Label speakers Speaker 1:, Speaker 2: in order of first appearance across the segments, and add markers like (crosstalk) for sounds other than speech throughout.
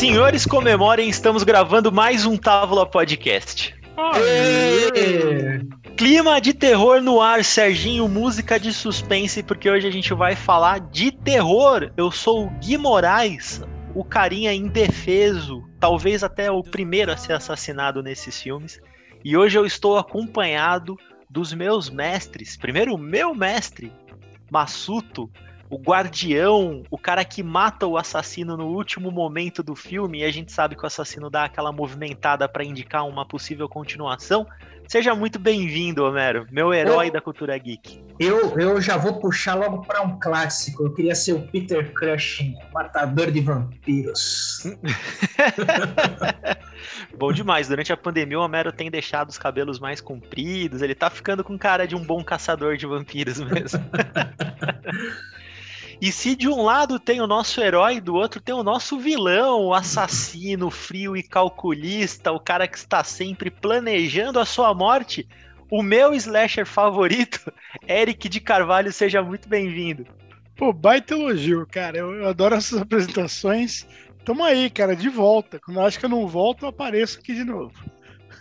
Speaker 1: Senhores, comemorem, estamos gravando mais um Távola Podcast. Clima de terror no ar, Serginho, música de suspense, porque hoje a gente vai falar de terror. Eu sou o Gui Moraes, o carinha indefeso, talvez até o primeiro a ser assassinado nesses filmes. E hoje eu estou acompanhado dos meus mestres. Primeiro, o meu mestre, Massuto, o guardião, o cara que mata o assassino no último momento do filme, e a gente sabe que o assassino dá aquela movimentada para indicar uma possível continuação. Seja muito bem-vindo, Homero, meu herói eu, da cultura geek.
Speaker 2: Eu, eu já vou puxar logo para um clássico. Eu queria ser o Peter Cushing, matador de vampiros. (laughs)
Speaker 1: bom demais. Durante a pandemia, o Homero tem deixado os cabelos mais compridos. Ele tá ficando com cara de um bom caçador de vampiros mesmo. (laughs) E se de um lado tem o nosso herói, do outro tem o nosso vilão, o assassino frio e calculista, o cara que está sempre planejando a sua morte, o meu slasher favorito, (laughs) Eric de Carvalho, seja muito bem-vindo.
Speaker 3: Pô, baita elogio, cara. Eu, eu, adoro essas apresentações. Tamo aí, cara, de volta. Quando eu acho que eu não volto, eu apareço aqui de novo.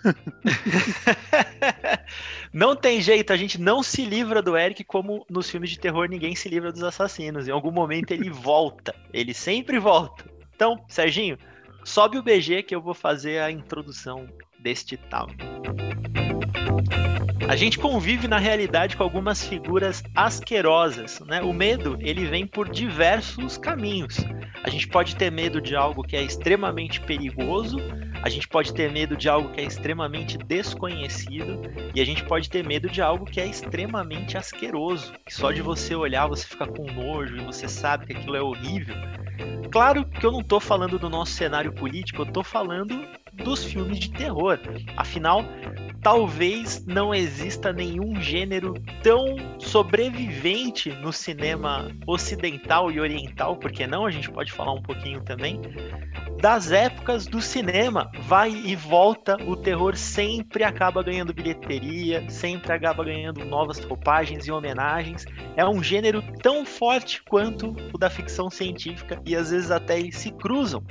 Speaker 3: (laughs)
Speaker 1: não tem jeito, a gente não se livra do Eric como nos filmes de terror ninguém se livra dos assassinos. Em algum momento ele (laughs) volta, ele sempre volta. Então, Serginho, sobe o BG que eu vou fazer a introdução deste tal. A gente convive na realidade com algumas figuras asquerosas, né? O medo, ele vem por diversos caminhos. A gente pode ter medo de algo que é extremamente perigoso, a gente pode ter medo de algo que é extremamente desconhecido e a gente pode ter medo de algo que é extremamente asqueroso, que só de você olhar você fica com nojo e você sabe que aquilo é horrível. Claro que eu não estou falando do nosso cenário político, eu estou falando dos filmes de terror. Afinal, talvez não exista nenhum gênero tão sobrevivente no cinema ocidental e oriental, porque não a gente pode falar um pouquinho também das épocas do cinema. Vai e volta, o terror sempre acaba ganhando bilheteria, sempre acaba ganhando novas roupagens e homenagens. É um gênero tão forte quanto o da ficção científica e às vezes até se cruzam.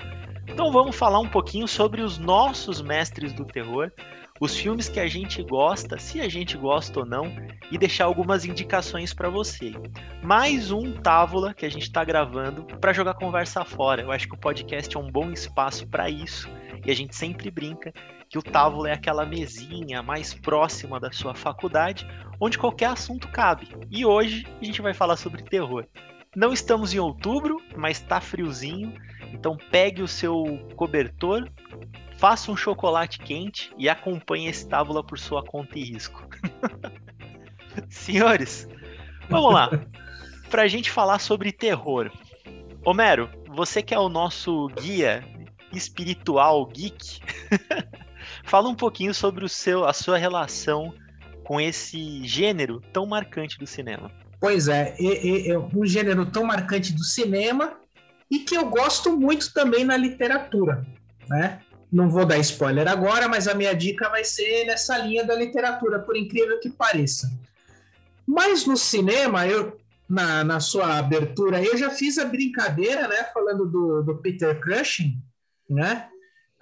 Speaker 1: Então vamos falar um pouquinho sobre os nossos mestres do terror, os filmes que a gente gosta, se a gente gosta ou não, e deixar algumas indicações para você. Mais um Távola que a gente está gravando para jogar conversa fora. Eu acho que o podcast é um bom espaço para isso e a gente sempre brinca que o Távola é aquela mesinha mais próxima da sua faculdade, onde qualquer assunto cabe. E hoje a gente vai falar sobre terror. Não estamos em outubro, mas está friozinho, então pegue o seu cobertor, faça um chocolate quente e acompanhe esse tábula por sua conta e risco. (laughs) Senhores, vamos lá. Para a gente falar sobre terror. Homero, você que é o nosso guia espiritual geek, (laughs) fala um pouquinho sobre o seu, a sua relação com esse gênero tão marcante do cinema.
Speaker 2: Pois é, é, é um gênero tão marcante do cinema e que eu gosto muito também na literatura, né? Não vou dar spoiler agora, mas a minha dica vai ser nessa linha da literatura, por incrível que pareça. Mas no cinema, eu na, na sua abertura, eu já fiz a brincadeira, né, falando do, do Peter Cushing, né?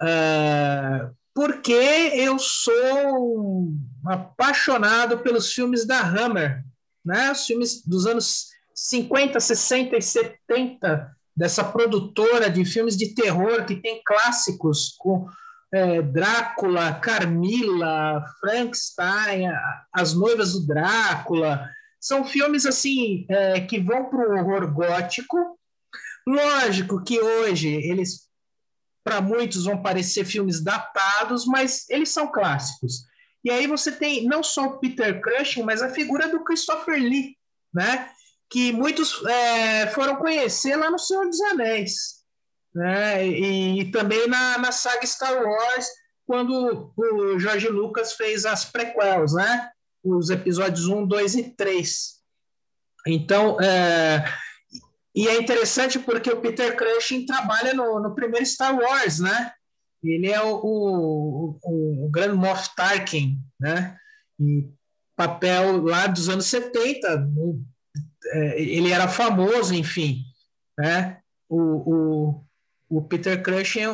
Speaker 2: Uh, porque eu sou apaixonado pelos filmes da Hammer, né? Os filmes dos anos 50, 60 e 70 dessa produtora de filmes de terror que tem clássicos com é, Drácula, Carmila, Frankenstein, As Noivas do Drácula. São filmes assim é, que vão para o horror gótico. Lógico que hoje eles, para muitos, vão parecer filmes datados, mas eles são clássicos. E aí você tem não só o Peter Cushing, mas a figura do Christopher Lee, né? Que muitos é, foram conhecer lá no Senhor dos Anéis. Né? E, e, também na, na saga Star Wars, quando o George Lucas fez as prequels, né? os episódios 1, 2 e 3. Então, é, e é interessante porque o Peter Cushing trabalha no, no primeiro Star Wars, né? Ele é o, o, o, o Grand Moff Tarkin, né? E papel lá dos anos 70, é, ele era famoso, enfim, né? O, o, O Peter Cushing é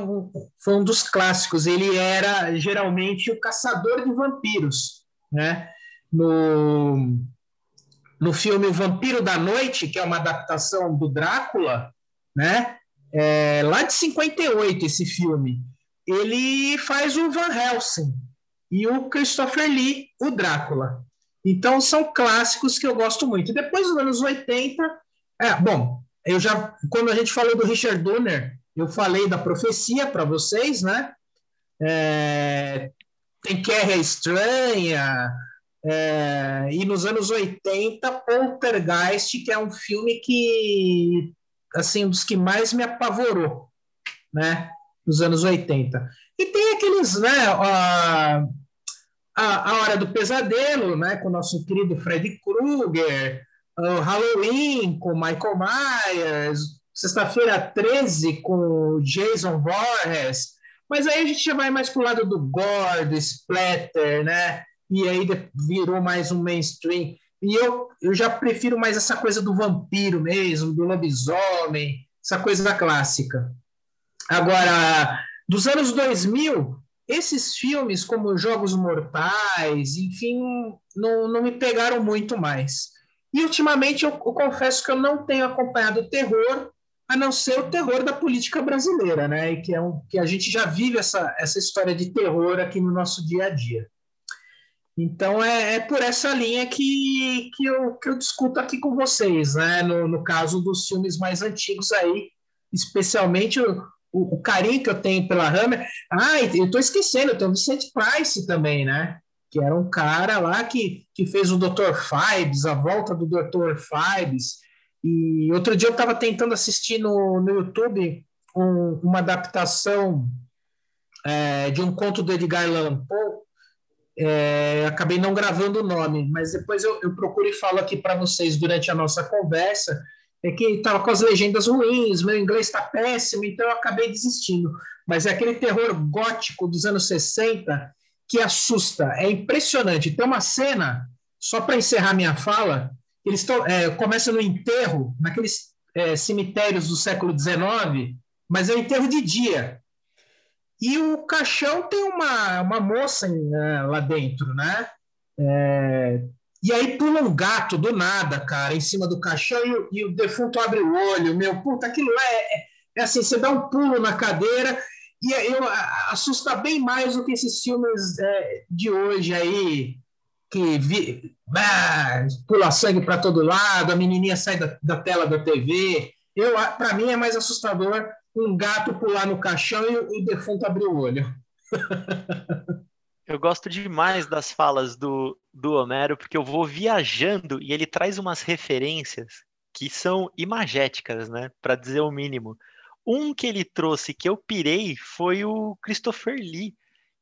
Speaker 2: foi um dos clássicos. Ele era geralmente o caçador de vampiros, né? No, no filme O Vampiro da Noite, que é uma adaptação do Drácula, né? É, lá de 58 esse filme. Ele faz o Van Helsing e o Christopher Lee, o Drácula. Então são clássicos que eu gosto muito. Depois dos anos 80, é, bom, eu já quando a gente falou do Richard Donner, eu falei da profecia para vocês, né? É, tem Guerra Estranha, é, e nos anos 80, Poltergeist, que é um filme que, assim, um dos que mais me apavorou, né? Nos anos 80. E tem aqueles, né? A, a, a Hora do Pesadelo, né? Com o nosso querido Freddy Krueger, o Halloween com Michael Myers, Sexta-feira 13 com Jason Voorhees, mas aí a gente já vai mais pro lado do gore, do splatter, né? E aí virou mais um mainstream. E eu, eu já prefiro mais essa coisa do vampiro mesmo, do lobisomem, essa coisa clássica. Agora, dos anos 2000, esses filmes como Jogos Mortais, enfim, não, não me pegaram muito mais. E ultimamente eu, eu confesso que eu não tenho acompanhado o terror, a não ser o terror da política brasileira, né? E que, é um, que a gente já vive essa, essa história de terror aqui no nosso dia a dia. Então é, é por essa linha que, que, eu, que eu discuto aqui com vocês, né? No, no caso dos filmes mais antigos aí, especialmente o, o carinho que eu tenho pela Hammer. Ah, eu estou esquecendo, tem o Vicente Price também, né? Que era um cara lá que, que fez o Dr. Fibes, a volta do Dr. Fibes, e outro dia eu estava tentando assistir no, no YouTube um, uma adaptação é, de um conto do Edgar Allan Poe. É, acabei não gravando o nome, mas depois eu, eu procuro e falo aqui para vocês durante a nossa conversa. É que estava com as legendas ruins, meu inglês está péssimo, então eu acabei desistindo. Mas é aquele terror gótico dos anos 60 que assusta, é impressionante. Tem uma cena, só para encerrar minha fala, eles estão é, começam no enterro, naqueles é, cemitérios do século XIX, mas é um enterro de dia. E o caixão tem uma, uma moça né, lá dentro, né? É, e aí pula um gato do nada, cara, em cima do caixão e, o, e o defunto abre o olho. Meu, puta, aquilo é, é, é assim: você dá um pulo na cadeira e eu, assusta bem mais do que esses filmes é, de hoje aí, que vi, ah, pula sangue para todo lado, a menininha sai da, da tela da TV. Eu, para mim é mais assustador um gato pular no caixão e, o defunto abrir o olho. (laughs)
Speaker 1: Eu gosto demais das falas do, do Homero, porque eu vou viajando e ele traz umas referências que são imagéticas, né? Para dizer o mínimo. Um que ele trouxe que eu pirei foi o Christopher Lee,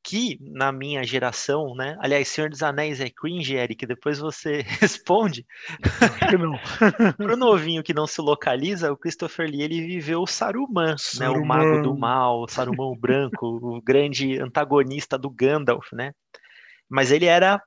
Speaker 1: que na minha geração, né? Aliás, Senhor dos Anéis é cringe, Eric, depois você (laughs) responde.
Speaker 3: Não. (laughs)
Speaker 1: Pro novinho que não se localiza, o Christopher Lee ele viveu o Saruman, Saruman. né? O mago do mal, o Saruman branco, o grande antagonista do Gandalf, né? Mas ele era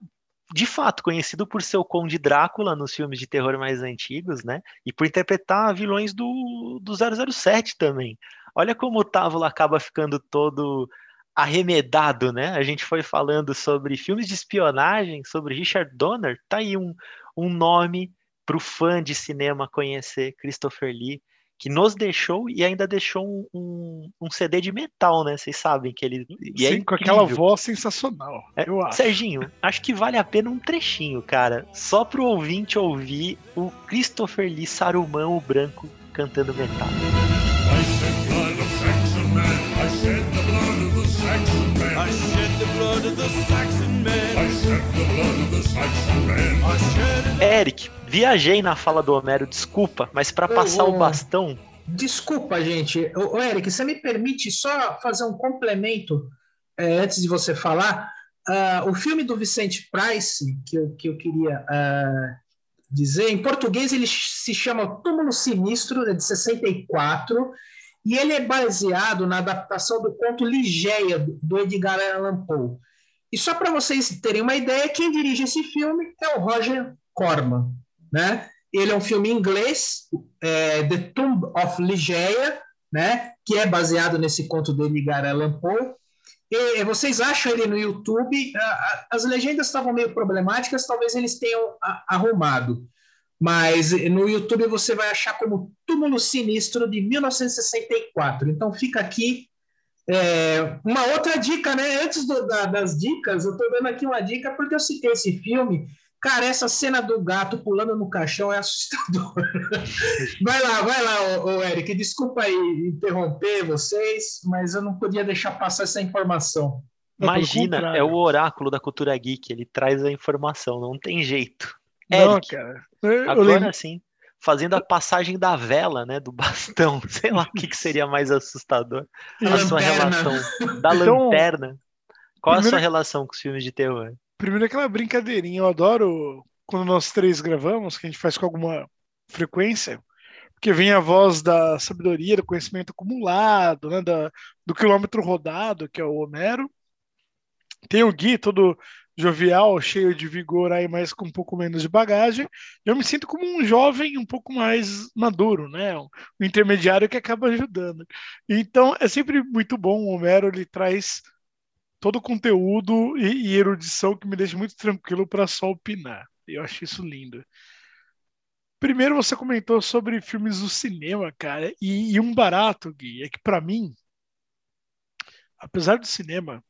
Speaker 1: de fato conhecido por ser o Conde Drácula nos filmes de terror mais antigos, né? E por interpretar vilões do, do 007 também. Olha como o Távola acaba ficando todo arremedado, né? A gente foi falando sobre filmes de espionagem, sobre Richard Donner, tá aí um, um nome para o fã de cinema conhecer Christopher Lee, que nos deixou e ainda deixou um, um, um CD de metal, né? Vocês sabem que ele. E
Speaker 3: é Sim, é com aquela voz sensacional. É, eu acho.
Speaker 1: Serginho, acho que vale a pena um trechinho, cara. Só pro ouvinte ouvir o Christopher Lee Saruman, o branco, cantando metal. Eric, viajei na fala do Homero, desculpa, mas para passar o bastão.
Speaker 2: Desculpa, gente. Ô, Eric, você me permite só fazer um complemento é, antes de você falar? Uh, o filme do Vicente Price, que eu, que eu queria uh, dizer, em português ele se chama Túmulo Sinistro, é de 64, e ele é baseado na adaptação do conto Ligeia, do Edgar Allan Poe. E só para vocês terem uma ideia, quem dirige esse filme é o Roger Corman. Né? Ele é um filme inglês, é, The Tomb of Ligeia, né? Que é baseado nesse conto do Edgar Allan Poe. E vocês acham ele no YouTube? As legendas estavam meio problemáticas, talvez eles tenham arrumado. Mas no YouTube você vai achar como Túmulo Sinistro de 1964. Então fica aqui é, uma outra dica, né? Antes do, da, das dicas, eu estou dando aqui uma dica porque eu citei esse filme Cara, essa cena do gato pulando no caixão é assustadora. (laughs) vai lá, vai lá, ô, ô, Eric. Desculpa aí interromper vocês, mas eu não podia deixar passar essa informação.
Speaker 1: Imagina, é o oráculo da cultura geek, ele traz a informação, não tem jeito.
Speaker 3: Não, Eric, cara.
Speaker 1: Eu agora lembro... sim, fazendo a passagem da vela, né, do (laughs) bastão, sei lá o que, que seria mais assustador. A sua relação (laughs) da então, lanterna. Qual primeiro... a sua relação com os filmes de terror?
Speaker 3: Primeiro aquela brincadeirinha, eu adoro quando nós três gravamos, que a gente faz com alguma frequência, porque vem a voz da sabedoria, do conhecimento acumulado, né, da, do quilômetro rodado, que é o Homero. Tem o Gui, todo jovial, cheio de vigor aí, mas com um pouco menos de bagagem. Eu me sinto como um jovem um pouco mais maduro, né? Um, intermediário que acaba ajudando. Então é sempre muito bom. O Homero ele traz todo o conteúdo e, e erudição que me deixa muito tranquilo para só opinar. Eu acho isso lindo. Primeiro você comentou sobre filmes do cinema, cara, e, e um barato, Gui, é que para mim, apesar do cinema,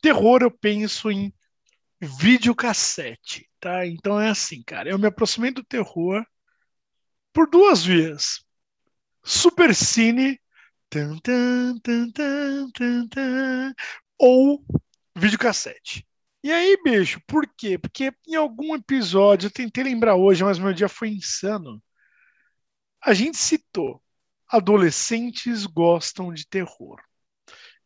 Speaker 3: terror eu penso em videocassete, tá? Então é assim, cara, eu me aproximei do terror por duas vias. Super Cine, tan, tan, tan, tan, tan, tan, ou videocassete. E aí, bicho, por quê? Porque em algum episódio, eu tentei lembrar hoje, mas meu dia foi insano. A gente citou adolescentes gostam de terror.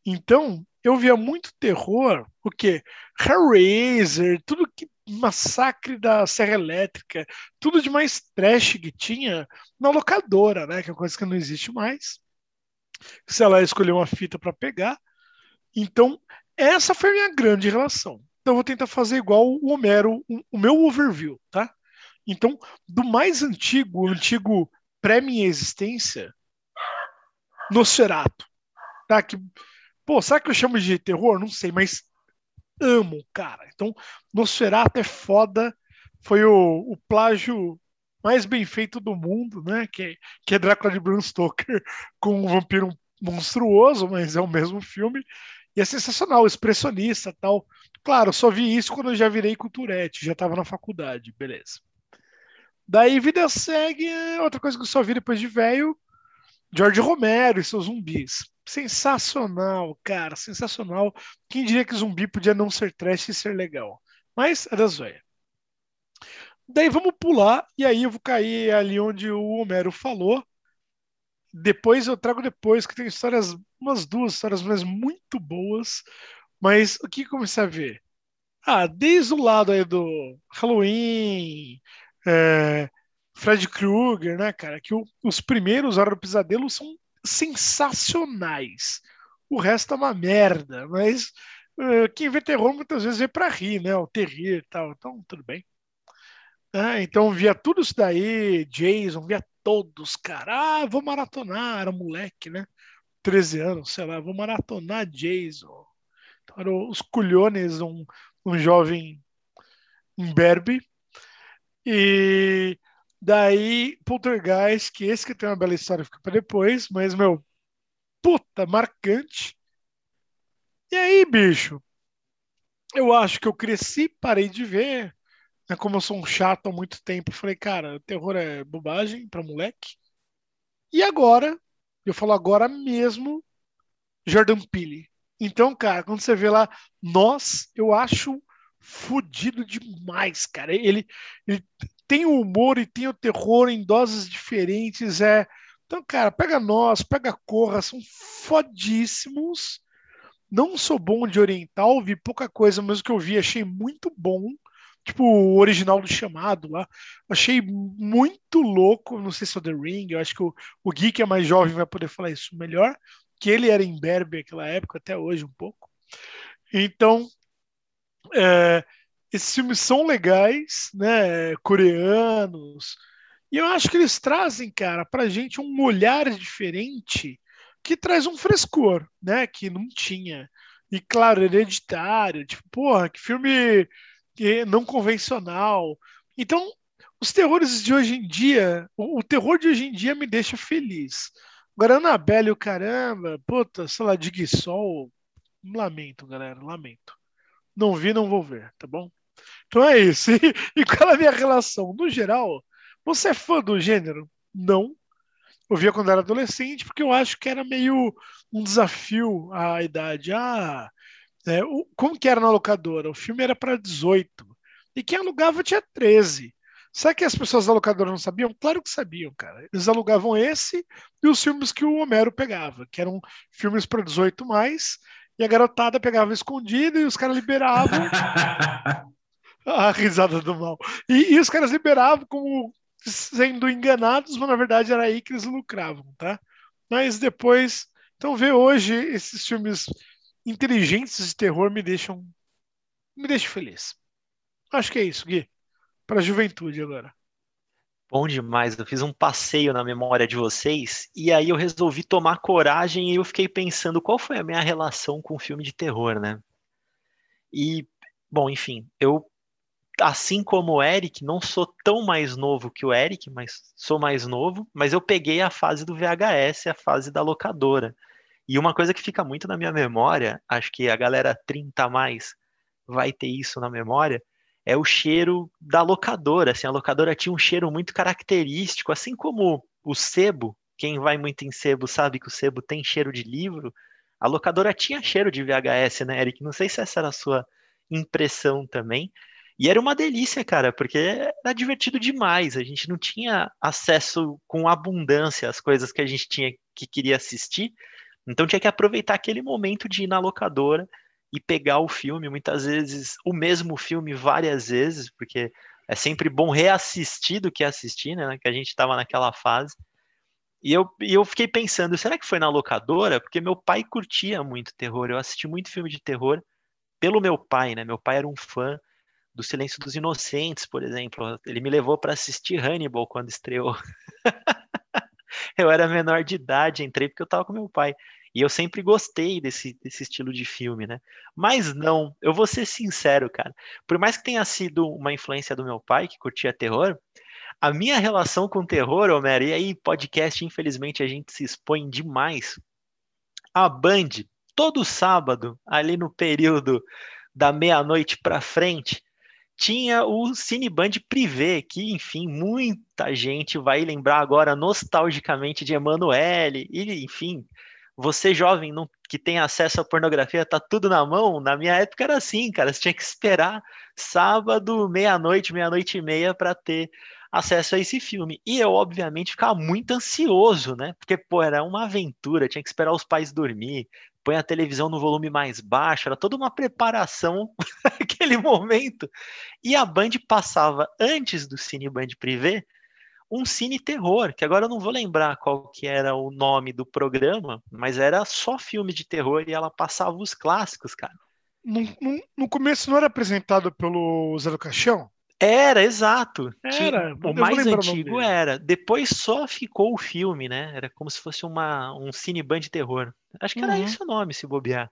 Speaker 3: Então, eu via muito terror, o quê? Hellraiser, tudo que massacre da Serra Elétrica, tudo de mais trash que tinha na locadora, né? Que é uma coisa que não existe mais. Se ela escolher uma fita para pegar, então, essa foi a minha grande relação. Então, eu vou tentar fazer igual o Homero, o meu overview, tá? Então, do mais antigo, antigo pré-minha existência, Nosferatu, tá? Que, pô, sabe que eu chamo de terror? Não sei, mas amo, cara. Então, Nosferatu é foda, foi o, o plágio mais bem feito do mundo, né? Que, que é Drácula de Bram Stoker (laughs) com um vampiro monstruoso, mas é o mesmo filme. E é sensacional, expressionista tal. Claro, só vi isso quando eu já virei culturete, já estava na faculdade, beleza. Daí vida segue, outra coisa que eu só vi depois de velho, George Romero e seus zumbis. Sensacional, cara, sensacional. Quem diria que zumbi podia não ser trash e ser legal? Mas é das velhas. Daí vamos pular, e aí eu vou cair ali onde o Homero falou, depois eu trago depois, que tem histórias, umas duas histórias, mas muito boas. Mas o que comecei a ver? Ah, desde o lado aí do Halloween, é, Fred Krueger, né, cara? Que o, os primeiros Hora do Pesadelo são sensacionais. O resto é uma merda, mas uh, quem vê terror muitas vezes vê pra rir, né? O terrir e tal. Então, tudo bem. Ah, então via tudo isso daí, Jason, via todos, cara. Ah, vou maratonar, era moleque, né? 13 anos, sei lá, vou maratonar Jason. Então, eram os culhones, um, um jovem imberbe. E daí, Poltergeist, que esse que tem uma bela história, fica para depois, mas, meu, puta, marcante. E aí, bicho, eu acho que eu cresci, parei de ver. É como eu sou um chato há muito tempo, falei, cara, terror é bobagem pra moleque. E agora, eu falo agora mesmo, Jordan Peele. Então, cara, quando você vê lá, nós, eu acho fodido demais, cara. Ele, ele tem o humor e tem o terror em doses diferentes. É. Então, cara, pega nós, pega Corra, são fodíssimos. Não sou bom de oriental, vi pouca coisa, mas o que eu vi achei muito bom tipo o original do chamado lá. Achei muito louco. Não sei se é The Ring, eu acho que o, o Gui, que é mais jovem, vai poder falar isso melhor. Que ele era em Berbe naquela época, até hoje um pouco. Então, é, esses filmes são legais, né? Coreanos. E eu acho que eles trazem, cara, pra gente um olhar diferente que traz um frescor, né? Que não tinha. E claro, hereditário, tipo, porra, que filme não convencional. Então, os terrores de hoje em dia, o, o terror de hoje em dia me deixa feliz. Agora, Annabelle, o caramba, puta, sei lá, Dig Sol, lamento, galera, lamento. Não vi, não vou ver, tá bom? Então é isso. E, e qual é a minha relação? No geral, você é fã do gênero? Não. Eu via quando era adolescente, porque eu acho que era meio um desafio à idade. Ah, é, o, como que era na locadora? O filme era para 18. E quem alugava tinha 13. Será que as pessoas da locadora não sabiam? Claro que sabiam, cara. Eles alugavam esse e os filmes que o Homero pegava, que eram filmes para 18 mais, e a garotada pegava escondido e os caras liberavam. (laughs) a risada do mal. E, e, os caras liberavam como sendo enganados, mas na verdade era aí que eles lucravam, tá? Mas depois, então ver hoje esses filmes inteligentes de terror me deixam me deixam feliz. Acho que é isso, Gui. Para a juventude agora.
Speaker 1: Bom demais, eu fiz um passeio na memória de vocês e aí eu resolvi tomar coragem e eu fiquei pensando qual foi a minha relação com o filme de terror, né? E, bom, enfim, eu assim como o Eric, não sou tão mais novo que o Eric, mas sou mais novo, mas eu peguei a fase do VHS, a fase da locadora. E uma coisa que fica muito na minha memória, acho que a galera 30 a mais vai ter isso na memória, é o cheiro da locadora. Assim, a locadora tinha um cheiro muito característico, assim como o sebo. Quem vai muito em sebo sabe que o sebo tem cheiro de livro. A locadora tinha cheiro de VHS, né, Eric? Não sei se essa era a sua impressão também. E era uma delícia, cara, porque era divertido demais. A gente não tinha acesso com abundância às coisas que a gente tinha que queria assistir. Então tinha que aproveitar aquele momento de ir na locadora e pegar o filme, muitas vezes o mesmo filme várias vezes, porque é sempre bom reassistir do que assistir, né? Que a gente estava naquela fase. E eu, e eu fiquei pensando, será que foi na locadora? Porque meu pai curtia muito terror. Eu assisti muito filme de terror pelo meu pai, né? Meu pai era um fã do Silêncio dos Inocentes, por exemplo. Ele me levou para assistir Hannibal quando estreou. (laughs) eu era menor de idade, entrei porque eu estava com meu pai. E eu sempre gostei desse, desse estilo de filme, né? Mas não, eu vou ser sincero, cara. Por mais que tenha sido uma influência do meu pai, que curtia terror, a minha relação com terror, Homero, e aí podcast, infelizmente, a gente se expõe demais. A Band, todo sábado, ali no período da meia-noite para frente, tinha o Cineband Privé, que, enfim, muita gente vai lembrar agora nostalgicamente de Emanuele, e, enfim, você jovem não, que tem acesso à pornografia, tá tudo na mão. Na minha época era assim, cara, você tinha que esperar sábado, meia-noite, meia-noite e meia para ter acesso a esse filme. E eu, obviamente, ficava muito ansioso, né? Porque, pô, era uma aventura, tinha que esperar os pais dormir, põe a televisão no volume mais baixo, era toda uma preparação (laughs) naquele momento. E a Band passava, antes do Cine Band Privé, um cine terror, que agora eu não vou lembrar qual que era o nome do programa, mas era só filme de terror e ela passava os clássicos, cara.
Speaker 3: No, no, no começo não era apresentado pelo Zé do Caixão?
Speaker 1: Era, exato.
Speaker 3: Era.
Speaker 1: o mais antigo era. Depois só ficou o filme, né? Era como se fosse uma, um cineband de terror. Acho que uhum. era esse o nome, se bobear.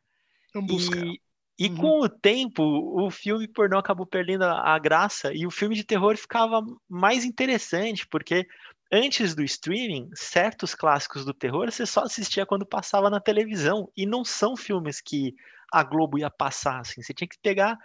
Speaker 1: E, e uhum. com o tempo, o filme pornô acabou perdendo a, a graça e o filme de terror ficava mais interessante, porque antes do streaming, certos clássicos do terror você só assistia quando passava na televisão. E não são filmes que a Globo ia passar, assim. Você tinha que pegar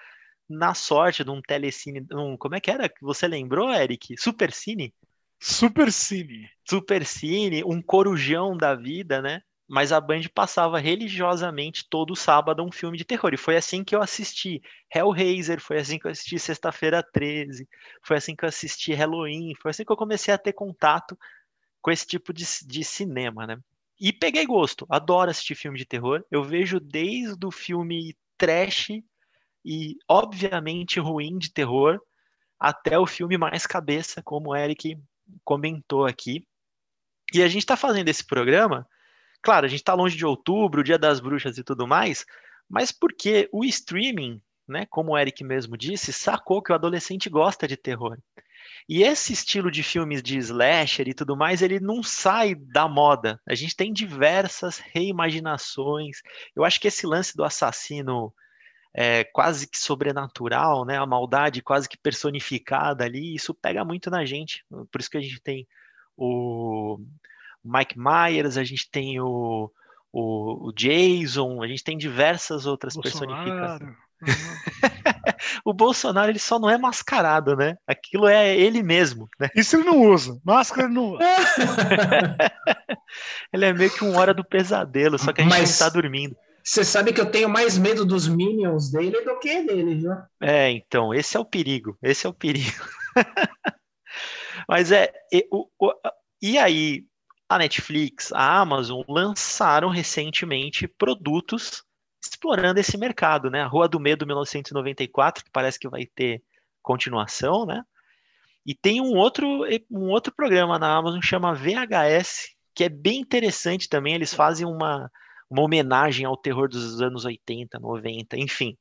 Speaker 1: na sorte de um telecine. Um, como é que era você lembrou, Eric? Super Cine?
Speaker 3: Super Cine.
Speaker 1: Super Cine, um corujão da vida, né? Mas a Band passava religiosamente todo sábado um filme de terror. E foi assim que eu assisti Hellraiser, foi assim que eu assisti Sexta-feira 13, foi assim que eu assisti Halloween, foi assim que eu comecei a ter contato com esse tipo de, de cinema, né? E peguei gosto, adoro assistir filme de terror. Eu vejo desde o filme trash e obviamente ruim de terror, até o filme mais cabeça, como o Eric comentou aqui. E a gente está fazendo esse programa, claro, a gente está longe de outubro, Dia das Bruxas e tudo mais, mas porque o streaming, né, como o Eric mesmo disse, sacou que o adolescente gosta de terror. E esse estilo de filmes de slasher e tudo mais, ele não sai da moda. A gente tem diversas reimaginações. Eu acho que esse lance do assassino é, quase que sobrenatural, né? A maldade quase que personificada ali, isso pega muito na gente. Por isso que a gente tem o Mike Myers, a gente tem o, o, o Jason, a gente tem diversas outras Bolsonaro. personificações. (laughs) o Bolsonaro ele só não é mascarado, né? Aquilo é ele mesmo. Né?
Speaker 3: Isso ele não usa. Máscara ele não usa. (laughs)
Speaker 1: ele é meio que um hora do pesadelo, só que a gente Mas... não tá dormindo.
Speaker 2: Você sabe que eu tenho mais medo dos minions dele do que dele, viu?
Speaker 1: É, então, esse é o perigo. Esse é o perigo. (laughs) Mas é. E, o, o, e aí, a Netflix, a Amazon lançaram recentemente produtos explorando esse mercado, né? A Rua do Medo 1994, que parece que vai ter continuação, né? E tem um outro, um outro programa na Amazon que chama VHS, que é bem interessante também. Eles fazem uma, uma homenagem ao terror dos anos 80, 90, enfim.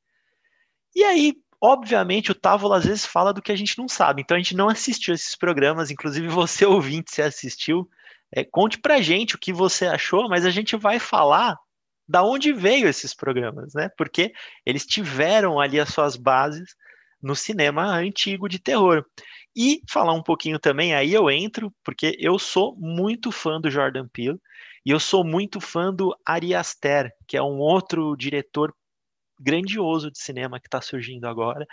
Speaker 1: E aí, obviamente, o Távola às vezes fala do que a gente não sabe. Então a gente não assistiu esses programas, inclusive você (laughs) ouvinte, se assistiu. É, conte pra gente o que você achou, mas a gente vai falar da onde veio esses programas, né? Porque eles tiveram ali as suas bases no cinema antigo de terror. E falar um pouquinho também, aí eu entro, porque eu sou muito fã do Jordan Peele e eu sou muito fã do Ari Aster, que é um outro diretor grandioso de cinema que está surgindo agora.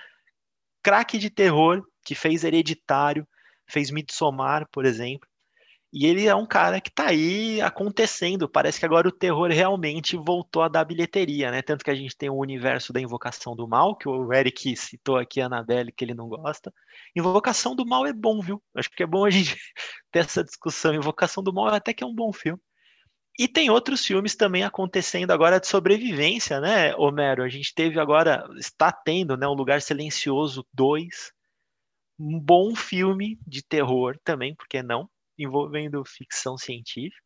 Speaker 1: Craque de terror, que fez Hereditário, fez Midsommar, por exemplo. E ele é um cara que está aí acontecendo. Parece que agora o terror realmente voltou a dar bilheteria, né? Tanto que a gente tem o universo da Invocação do Mal, que o Eric citou aqui, a Anabelle, que ele não gosta. Invocação do Mal é bom, viu? Acho que é bom a gente (laughs) ter essa discussão. Invocação do Mal até que é um bom filme. E tem outros filmes também acontecendo agora de sobrevivência, né, Homero? A gente teve agora, está tendo, né, O Lugar Silencioso 2, um bom filme de terror também, por que não? envolvendo ficção científica.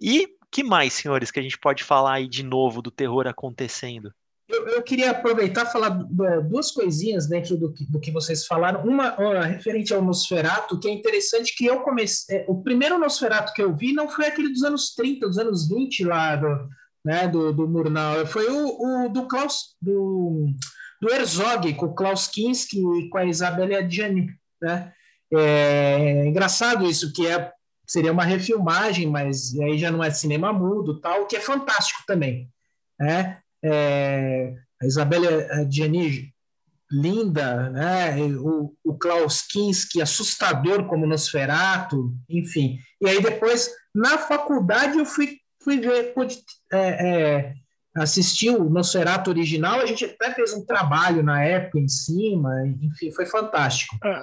Speaker 1: E que mais, senhores, que a gente pode falar aí de novo do terror acontecendo?
Speaker 2: Eu, eu queria aproveitar e falar duas coisinhas dentro do que, do que vocês falaram. Uma, uma, referente ao Nosferato, que é interessante que eu comecei. É, o primeiro Nosferato que eu vi não foi aquele dos anos 30, dos anos 20 lá do, né, do, do Murnau. Foi o, o do Klaus, do, do Herzog, com o Klaus Kinski e com a Isabelle Adjani, né? É engraçado isso, que é, seria uma refilmagem, mas aí já não é cinema mudo, tal, que é fantástico também. Né? É, a Isabela Gianni, linda, né? o, o Klaus Kinski, assustador como Nosferato, enfim. E aí depois, na faculdade, eu fui, fui ver, pude, é, é, assistir o Nosferato original, a gente até fez um trabalho na época em cima, enfim, foi fantástico.
Speaker 3: É,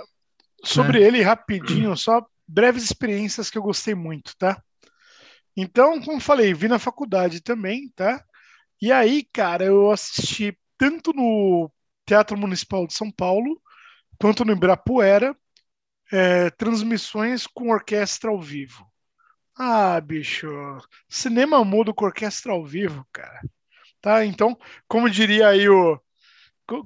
Speaker 3: Sobre né? ele, rapidinho, só breves experiências que eu gostei muito, tá? Então, como falei, vi na faculdade também, tá? E aí, cara, eu assisti tanto no Teatro Municipal de São Paulo, quanto no Ibirapuera, é, transmissões com orquestra ao vivo. Ah, bicho, cinema mudo com orquestra ao vivo, cara. Tá? Então, como diria aí o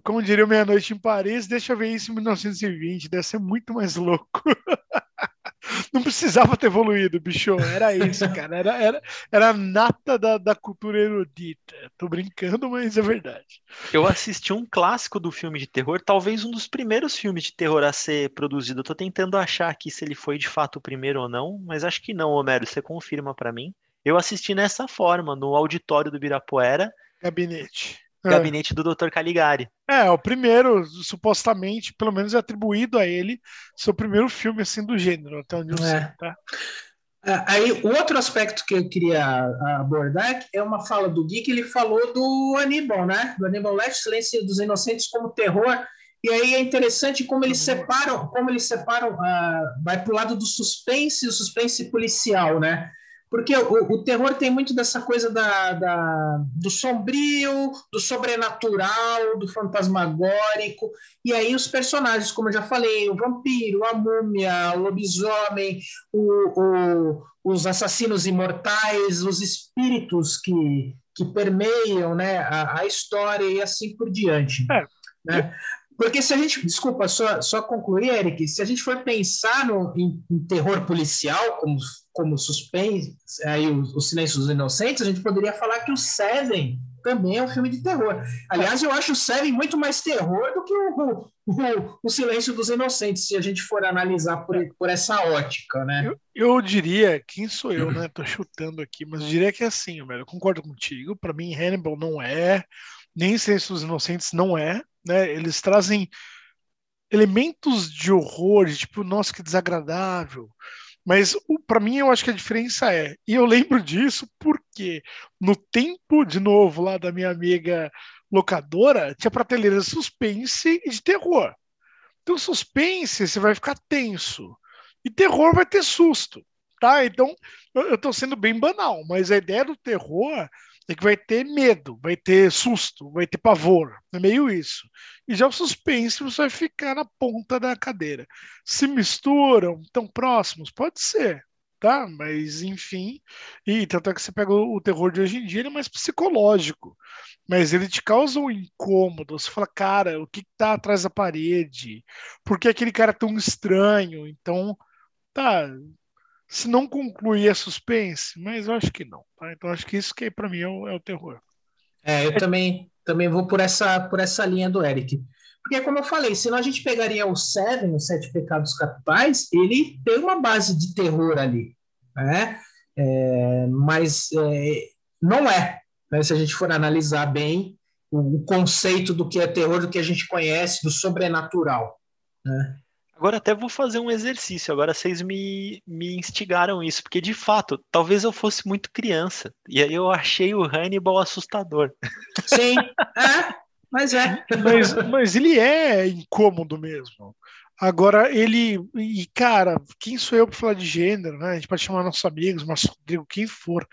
Speaker 3: como diria Meia-Noite em Paris, deixa eu ver isso em 1920, deve ser muito mais louco. (laughs) Não precisava ter evoluído, bicho. Era isso, (laughs) cara. Era, era, era nata da, da cultura erudita. Tô brincando, mas é verdade.
Speaker 1: Eu assisti um clássico do filme de terror, talvez um dos primeiros filmes de terror a ser produzido. Eu tô tentando achar aqui se ele foi de fato o primeiro ou não, mas acho que não, Homero. Você confirma para mim. Eu assisti nessa forma, no auditório do Birapuera.
Speaker 3: Gabinete.
Speaker 1: É. Gabinete do Dr. Caligari.
Speaker 3: É, o primeiro, supostamente, pelo menos é atribuído a ele, seu primeiro filme assim do gênero, até onde eu é. sei, tá?
Speaker 2: É, aí, o outro aspecto que eu queria abordar é uma fala do Gui, que ele falou do Aníbal, né? Do Aníbal Lecter, Silêncio dos Inocentes como terror. E aí é interessante como eles separam, como eles separam, uh, vai para o lado do suspense, o suspense policial, né? Porque o, o, terror tem muito dessa coisa da, da, do sombrio, do sobrenatural, do fantasmagórico. E aí os personagens, como eu já falei, o vampiro, a múmia, o lobisomem, o, o, os assassinos imortais, os espíritos que, que permeiam né, a, a história e assim por diante. É. Né? Porque se a gente, desculpa, só, só concluir, Eric, se a gente for pensar no, em, em terror policial, como, como suspense, aí o, o Silêncio dos Inocentes, a gente poderia falar que o Seven também é um filme de terror. Aliás, eu acho o Seven muito mais terror do que o, o, o Silêncio dos Inocentes, se a gente for analisar por, por essa ótica, né?
Speaker 3: Eu, eu diria, quem sou eu, né? Tô chutando aqui, mas diria que é assim, velho. Eu concordo contigo. Para mim, Hannibal não é, nem Silêncio dos Inocentes não é, né? Eles trazem elementos de horror, de tipo, nossa, que desagradável. Mas para mim eu acho que a diferença é, e eu lembro disso porque no tempo, de novo, lá da minha amiga locadora, tinha prateleira de suspense e de terror. Então, suspense, você vai ficar tenso. E terror vai ter susto, tá? Então, eu estou sendo bem banal, mas a ideia do terror que vai ter medo, vai ter susto, vai ter pavor. É meio isso. E já o suspense você vai ficar na ponta da cadeira. Se misturam, tão próximos? Pode ser, tá? Mas enfim. E tanto é que você pega o, terror de hoje em dia, ele é mais psicológico. Mas ele te causa um incômodo. Você fala, cara, o que tá atrás da parede? Por que aquele cara é tão estranho? Então, tá se não concluir é suspense, mas eu acho que não. Tá? Então acho que isso que para mim é o, é o, terror.
Speaker 2: É, eu também, também vou por essa, por essa linha do Eric. Porque, como eu falei, senão a gente pegaria o Seven, os Sete Pecados Capitais, ele tem uma base de terror ali, né? É, mas é, não é, né? se a gente for analisar bem o, o, conceito do que é terror, do que a gente conhece, do sobrenatural. Né?
Speaker 1: Agora até vou fazer um exercício. Agora vocês me, me instigaram isso, porque de fato, talvez eu fosse muito criança. E aí eu achei o Hannibal assustador. (laughs)
Speaker 2: Sim, é, mas é.
Speaker 3: Mas, mas ele é incômodo mesmo. Agora, ele. E, cara, quem sou eu para falar de gênero, né? A gente pode chamar nossos amigos, nosso Rodrigo, quem for.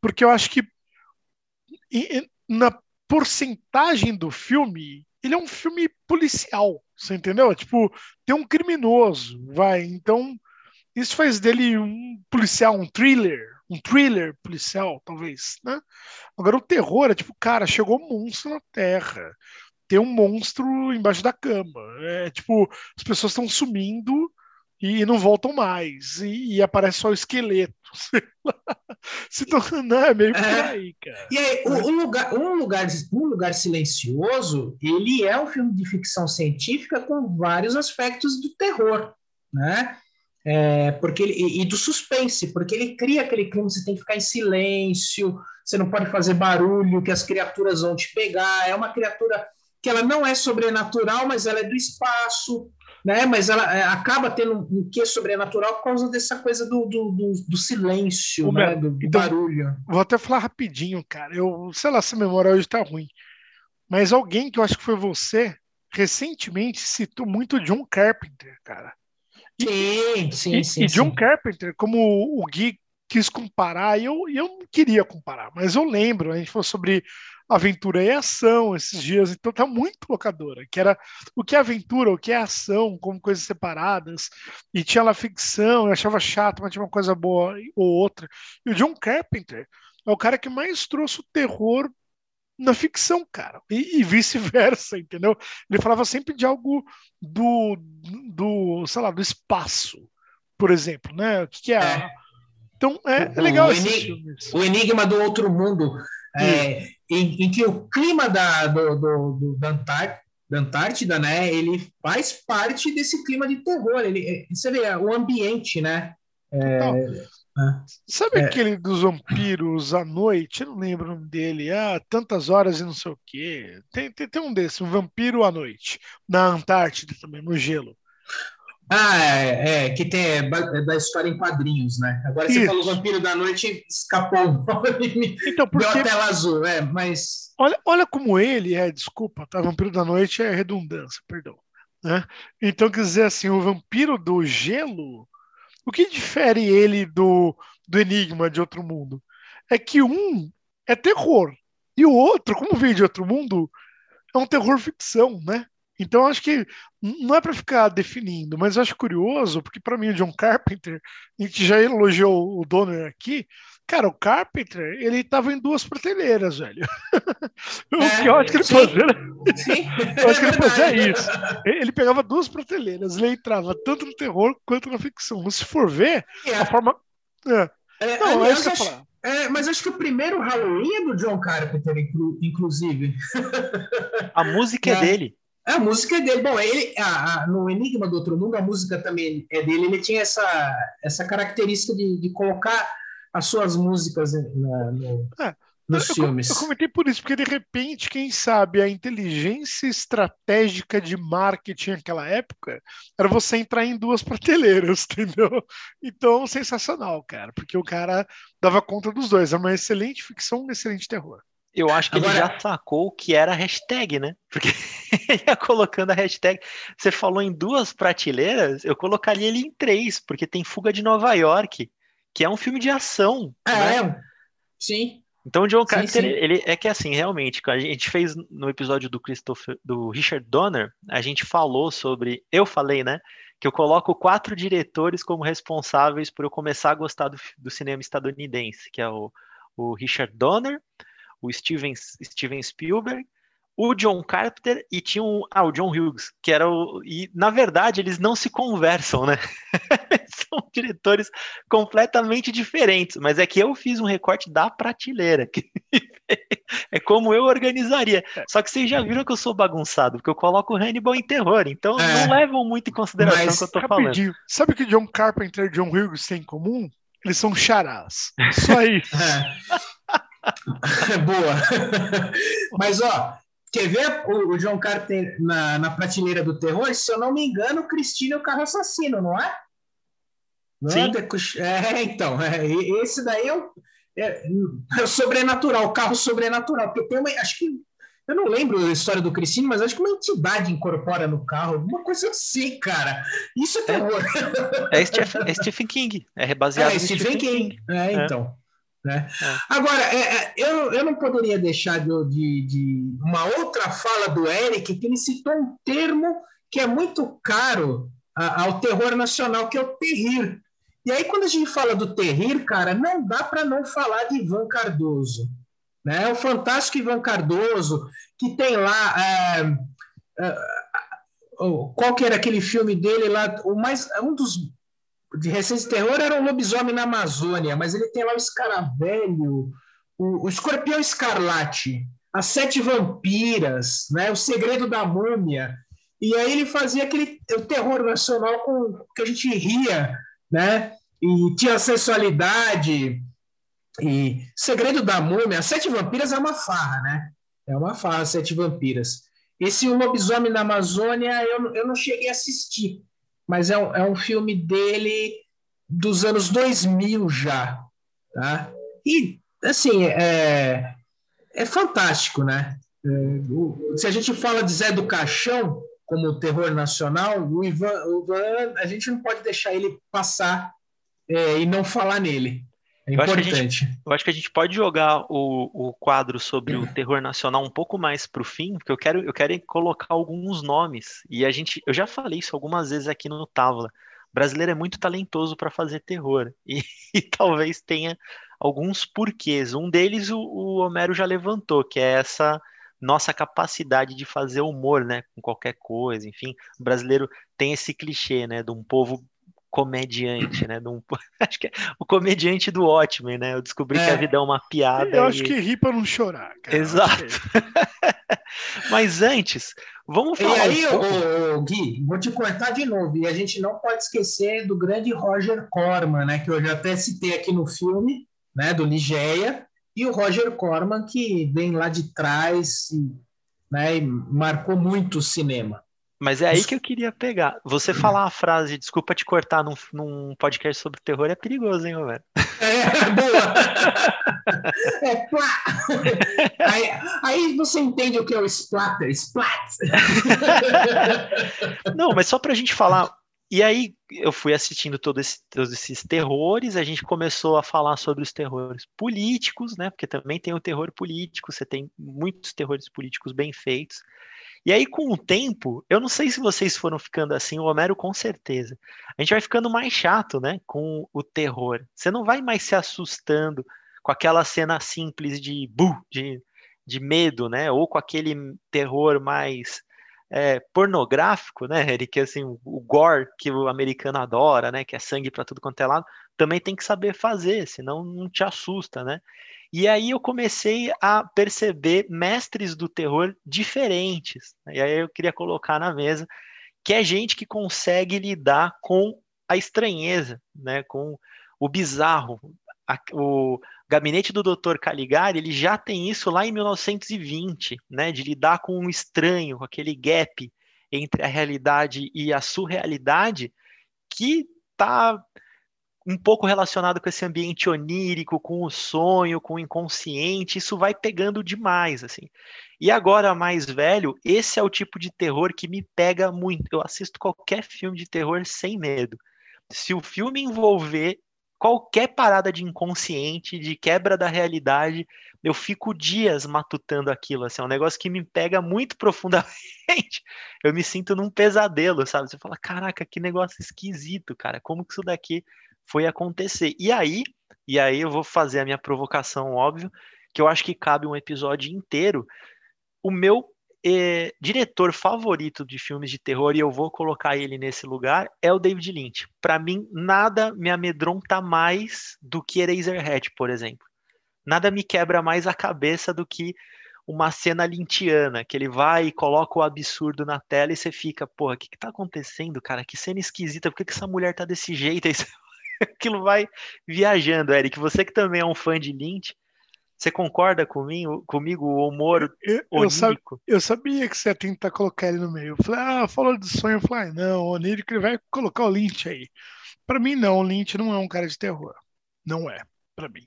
Speaker 3: Porque eu acho que na porcentagem do filme, ele é um filme policial, você entendeu? Tipo, tem um criminoso, vai. Então, isso faz dele um policial, um thriller, um thriller policial, talvez, né? Agora, o terror é tipo, cara, chegou um monstro na Terra, tem um monstro embaixo da cama. É tipo, as pessoas estão sumindo e não voltam mais. E, e aparece só o esqueleto. (laughs) Se não, não é meio por é. aí, cara.
Speaker 2: E aí, um lugar, um, lugar, um lugar Silencioso, ele é um filme de ficção científica com vários aspectos do terror, né? É, porque ele, e do suspense, porque ele cria aquele clima, você tem que ficar em silêncio, você não pode fazer barulho, que as criaturas vão te pegar. É uma criatura que ela não é sobrenatural, mas ela é do espaço, né? Mas ela é, acaba tendo um quê sobrenatural por causa dessa coisa do, do, do, do silêncio, né? do, do então, barulho.
Speaker 3: Vou até falar rapidinho, cara. Eu, sei lá se a memória hoje tá ruim. Mas alguém que eu acho que foi você, recentemente citou muito John Carpenter, cara.
Speaker 2: E, sim, sim,
Speaker 3: e,
Speaker 2: sim.
Speaker 3: E John
Speaker 2: sim.
Speaker 3: Carpenter, como o Gui quis comparar, e eu, eu não queria comparar, mas eu lembro, a gente falou sobre aventura e ação esses dias, então tá muito locadora, que era o que é aventura, o que é ação, como coisas separadas, e tinha lá ficção, eu achava chato, mas tinha uma coisa boa ou outra. E o John Carpenter é o cara que mais trouxe o terror na ficção, cara, e, e vice-versa, entendeu? Ele falava sempre de algo do, do, sei lá, do espaço, por exemplo, né? O que, que é? é. Então é, é legal
Speaker 2: o, o Enigma do Outro Mundo é, em, em, que o clima da, do, do, do da, da, Antártida, né, ele faz parte desse clima de terror. Ele, é, você vê o ambiente, né? É,
Speaker 3: né? Sabe é, aquele dos vampiros à noite? Eu não lembro o nome dele. Ah, tantas horas e não sei o quê. Tem, tem, tem um desses, um vampiro à noite, na Antártida também, no gelo.
Speaker 2: Ah, é, é, que tem é, é, da história em quadrinhos, né? Agora Isso. você falou Vampiro da Noite, escapou. então, porque... Deu a tela azul, é, mas...
Speaker 3: Olha, olha como ele é, desculpa, tá? Vampiro da Noite é redundância, perdão. Né? Então, quer dizer assim, o Vampiro do Gelo, o que difere ele do, do Enigma de Outro Mundo? É que um é terror, e o outro, como veio de outro mundo, é um terror ficção, né? Então acho que não é para ficar definindo, mas acho curioso, porque para mim o John Carpenter, (laughs) a gente já elogiou o Donner aqui, cara, o Carpenter, ele estava em duas prateleiras, velho. (laughs) o é, que eu acho que ele fazia, (laughs) eu acho que ele fazia isso. Ele pegava duas prateleiras, ele entrava tanto no terror quanto na ficção. Mas se for ver, é. a forma... É.
Speaker 2: É, não, aliás, é isso que eu acho... É, mas acho que o primeiro Halloween é do John Carpenter, inclusive.
Speaker 1: A música é, é dele.
Speaker 2: A música é dele. Bom, ele, a, a, no Enigma do Outro Mundo, a música também é dele. Ele tinha essa, essa característica de, de colocar as suas músicas na, no, é, nos
Speaker 3: eu,
Speaker 2: filmes.
Speaker 3: Eu comentei por isso, porque de repente, quem sabe, a inteligência estratégica de marketing naquela época era você entrar em duas (laughs) prateleiras, entendeu? Então, sensacional, cara, porque o cara dava conta dos dois. É uma excelente ficção, um excelente terror.
Speaker 1: Eu acho que Agora... ele já sacou o que era a hashtag, né? Porque (laughs) ele ia colocando a hashtag. Você falou em duas prateleiras, eu colocaria ele em três, porque tem Fuga de Nova York, que é um filme de ação.
Speaker 2: É, né? sim.
Speaker 1: Então o John Carter, ele é que assim, realmente, a gente fez no episódio do Christopher, do Richard Donner, a gente falou sobre, eu falei, né, que eu coloco quatro diretores como responsáveis por eu começar a gostar do, do cinema estadunidense, que é o, o Richard Donner, o Steven, Steven Spielberg, o John Carpenter e tinha um, ah, o John Hughes, que era o. E, na verdade, eles não se conversam, né? (laughs) São diretores completamente diferentes, mas é que eu fiz um recorte da prateleira. (laughs) é como eu organizaria. Só que vocês já viram que eu sou bagunçado, porque eu coloco o Hannibal em terror, então é, não levam muito em consideração o que eu tô rapidinho, falando.
Speaker 3: Sabe o que John Carpenter e John Hughes têm em comum? Eles são charás. Só isso.
Speaker 2: É. (laughs) Boa. (laughs) Mas, ó, Quer ver o, o John Carter na, na prateleira do terror? Se eu não me engano, Cristina é o carro assassino, não é? Não Sim. É, é, então, é, esse daí é o, é, é o sobrenatural, o carro sobrenatural. Porque tem uma, acho que eu não lembro a história do Cristino, mas acho que uma entidade incorpora no carro, alguma coisa assim, cara. Isso é, é. terror.
Speaker 1: É, é, Stephen, é Stephen King, é baseado é,
Speaker 2: em Stephen, Stephen King. King. É, então. Né? É. Agora, é, é, eu, eu não poderia deixar de, de, de, uma outra fala do Eric, que ele citou um termo que é muito caro a, ao terror nacional, que é o terrir. E aí, quando a gente fala do terrir, cara, não dá para não falar de Ivan Cardoso. Né? O fantástico Ivan Cardoso, que tem lá. É, é, qual que era aquele filme dele lá? O mais, um dos de recente terror era um lobisomem na Amazônia, mas ele tem lá o escaravelho, o, o escorpião escarlate, as sete vampiras, né, o segredo da múmia. E aí ele fazia aquele o terror nacional com que a gente ria, né? E tinha sensualidade. E Segredo da Múmia, as Sete Vampiras é uma farra, né? É uma farra, Sete Vampiras. Esse O Lobisomem na Amazônia eu, eu não cheguei a assistir, mas é um, é um filme dele dos anos 2000 já, tá? E, assim, é, é fantástico, né? É, se a gente fala de Zé do Caixão como terror nacional, o Ivan, o Ivan a gente não pode deixar ele passar é, e não falar nele. É eu importante.
Speaker 1: Acho gente, eu acho que a gente pode jogar o, o quadro sobre o terror nacional um pouco mais para o fim, porque eu quero, eu quero colocar alguns nomes. E a gente, eu já falei isso algumas vezes aqui no Távola. O brasileiro é muito talentoso para fazer terror. (laughs) E, e, talvez tenha alguns porquês. Um deles o, o Homero já levantou, que é essa nossa capacidade de fazer humor, né, com qualquer coisa, enfim, o brasileiro tem esse clichê, né, de um povo comediante, né? Um, (laughs) acho que é o comediante do Watchmen, né? Eu descobri é, que a vida é uma piada.
Speaker 3: Eu acho que ri para não chorar. Cara.
Speaker 1: Exato. (laughs) Mas antes, vamos falar.
Speaker 2: E aí, um ô, ô, Gui, vou te cortar de novo. E a gente não pode esquecer do grande Roger Corman, né? Que eu já até citei aqui no filme, né? Do Ligeia. E o Roger Corman, que vem lá de trás, né? E marcou muito o cinema.
Speaker 1: Mas é aí que eu queria pegar. Você falar a frase, desculpa te cortar num, num podcast sobre terror, é perigoso, hein, velho?
Speaker 2: É, boa! é, plá! (laughs) Aí, aí, você entende o que é o splatter, splat! (laughs)
Speaker 1: Não, mas só pra gente falar. E aí eu fui assistindo todo esse, todos esses terrores, a gente começou a falar sobre os terrores políticos, né? Porque também tem o terror político, você tem muitos terrores políticos bem feitos. E aí, com o tempo, eu não sei se vocês foram ficando assim, o Homero com certeza. A gente vai ficando mais chato, né? Com o terror. Você não vai mais se assustando com aquela cena simples de bu, de, de medo, né? Ou com aquele terror mais é, pornográfico, né, Eric? Assim, o gore que o americano adora, né? Que é sangue para tudo quanto é lado, também tem que saber fazer, senão não te assusta, né? E aí eu comecei a perceber mestres do terror diferentes. Né? E aí eu queria colocar na mesa que é gente que consegue lidar com a estranheza, né? Com o bizarro. O gabinete do Dr. Caligari, ele já tem isso lá em 1920, né? De lidar com o estranho, com aquele gap entre a realidade e a surrealidade que tá um pouco relacionado com esse ambiente onírico, com o sonho, com o inconsciente, isso vai pegando demais, assim. E agora, mais velho, esse é o tipo de terror que me pega muito. Eu assisto qualquer filme de terror sem medo. Se o filme envolver qualquer parada de inconsciente, de quebra da realidade, eu fico dias matutando aquilo, assim, é um negócio que me pega muito (laughs) profundamente. Eu me sinto num pesadelo, sabe? Você fala, caraca, que negócio esquisito, cara. Como que isso daqui foi acontecer. E aí, e aí eu vou fazer a minha provocação, óbvio, que eu acho que cabe um episódio inteiro. O meu eh, diretor favorito de filmes de terror, e eu vou colocar ele nesse lugar, é o David Lynch. Para mim, nada me amedronta mais do que Eraserhead, por exemplo. Nada me quebra mais a cabeça do que uma cena lintiana, que ele vai e coloca o absurdo na tela e você fica, porra, o que que tá acontecendo, cara? Que cena esquisita, por que, que essa mulher tá desse jeito? (laughs) Aí você (laughs) aquilo vai viajando, Eric. Você que também é um fã de Lynch, você concorda comigo, comigo o humor
Speaker 3: eu, eu, eu, sabia que você ia tentar colocar ele no meio. Eu falei, ah, falou de sonho. Eu falei, ah, não, o onírico ele vai colocar o Lynch aí. Para mim, não, o Lynch não é um cara de terror. Não é, para mim.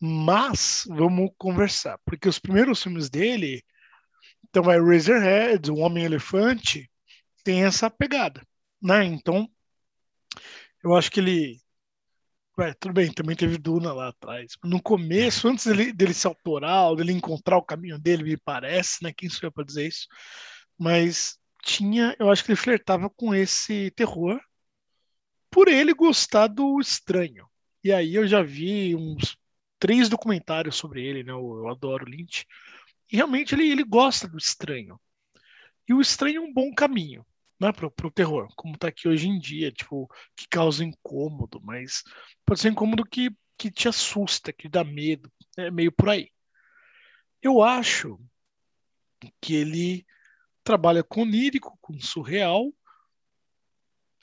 Speaker 3: Mas, vamos conversar, porque os primeiros filmes dele, então vai Razorhead, O Homem-Elefante, tem essa pegada, né? Então, eu acho que ele Ué, tudo bem, também teve Duna lá atrás. No começo, antes dele, dele ser autoral, dele encontrar o caminho dele, me parece, né? Quem sou eu para dizer isso? Mas tinha, eu acho que ele flertava com esse terror por ele gostar do estranho. E aí eu já vi uns três documentários sobre ele, né? Eu, eu adoro Lynch. E realmente ele, ele gosta do estranho. E o estranho é um bom caminho né, pro, pro terror, como tá aqui hoje em dia, tipo, que causa incômodo, mas pode ser incômodo que, que te assusta, que dá medo, é meio por aí. Eu acho que ele trabalha com onírico, com surreal,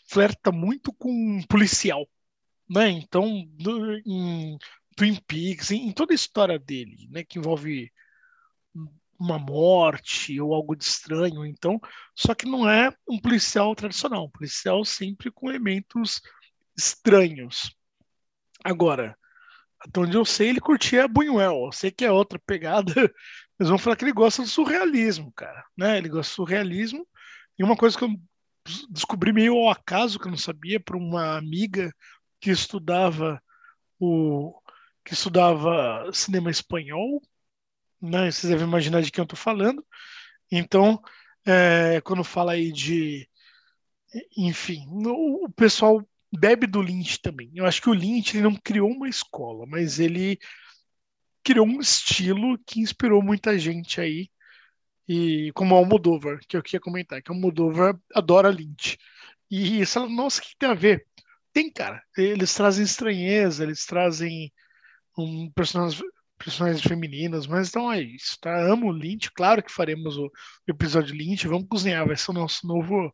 Speaker 3: flerta muito com policial, né? Então, em Twin Peaks, em, em toda a história dele, né, que envolve uma morte ou algo de estranho. Então, só que não é um policial tradicional, um policial sempre com elementos estranhos. Agora, até onde eu sei, ele curtia Buñuel. Eu sei que é outra pegada, (laughs) mas vamos falar que ele gosta do surrealismo, cara. Né? Ele gosta do surrealismo. E uma coisa que eu descobri meio ao acaso, que eu não sabia, por uma amiga que estudava o que estudava cinema espanhol né? Vocês devem imaginar de quem eu estou falando. Então, é, quando fala aí de. Enfim, o, pessoal bebe do Lynch também. Eu acho que o Lynch ele não criou uma escola, mas ele criou um estilo que inspirou muita gente aí. E como o Almodóvar, que eu queria comentar, que o Almodóvar adora Lynch. E fala, nossa, o que tem a ver? Tem, cara. Eles trazem estranheza, eles trazem um personagem, personagens femininas, mas então é isso, tá? Amo o Lynch, claro que faremos o episódio Lynch, vamos cozinhar, vai ser o nosso novo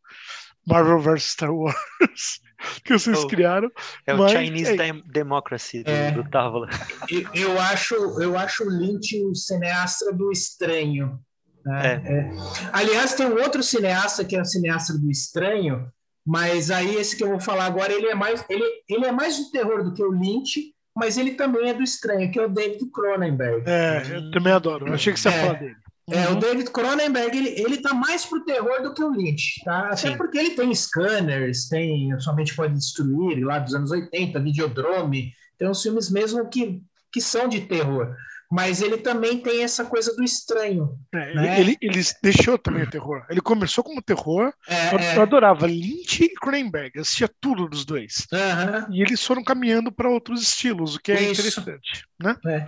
Speaker 3: Marvel vs Star Wars (laughs) que vocês criaram.
Speaker 1: É o Chinese é... Democracy do, é, do Távola.
Speaker 2: Eu, eu, acho, eu acho o Lynch o cineasta do estranho. Né? É. É. Aliás, tem um outro cineasta que é o cineasta do estranho, mas aí esse que eu vou falar agora, ele é mais, ele, ele é mais de terror do que o Lynch, mas ele também é do estranho, que é o David Cronenberg.
Speaker 3: É, eu também adoro. Eu achei que você ia é, falar dele.
Speaker 2: É, uhum. o David Cronenberg, ele, ele tá mais pro terror do que o Lynch, tá? Até Sim. porque ele tem scanners, tem Somente Pode Destruir, lá dos anos 80, Videodrome, tem uns filmes mesmo que, que são de terror. Mas ele também tem essa coisa do estranho.
Speaker 3: É,
Speaker 2: né?
Speaker 3: ele, ele, deixou também o terror. Ele começou como terror.
Speaker 2: É,
Speaker 3: eu,
Speaker 2: é.
Speaker 3: eu adorava Lynch e Cronenberg, eu assistia tudo dos dois.
Speaker 2: Aham,
Speaker 3: E eles foram caminhando para outros estilos, o que é
Speaker 2: Isso.
Speaker 3: interessante. Né?
Speaker 2: é.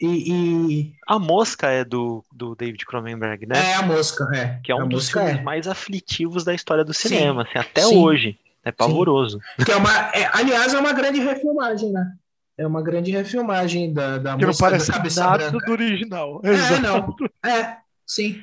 Speaker 2: E, e-
Speaker 1: A Mosca é do, do David Cronenberg, né?
Speaker 2: é a mosca, é.
Speaker 1: Que é um
Speaker 2: a
Speaker 1: dos
Speaker 2: mosca
Speaker 1: filmes
Speaker 2: é.
Speaker 1: mais aflitivos da história do
Speaker 2: Sim.
Speaker 1: cinema, assim, até
Speaker 2: Sim.
Speaker 1: hoje. É pavoroso.
Speaker 2: Que é uma, é, aliás, é uma grande refilmagem, né? É uma grande refilmagem da, da
Speaker 3: Que não
Speaker 2: mosca da
Speaker 3: parece
Speaker 2: cabeça
Speaker 3: nada
Speaker 2: branca.
Speaker 3: do original.
Speaker 2: É,
Speaker 3: Exato.
Speaker 2: não. É, sim.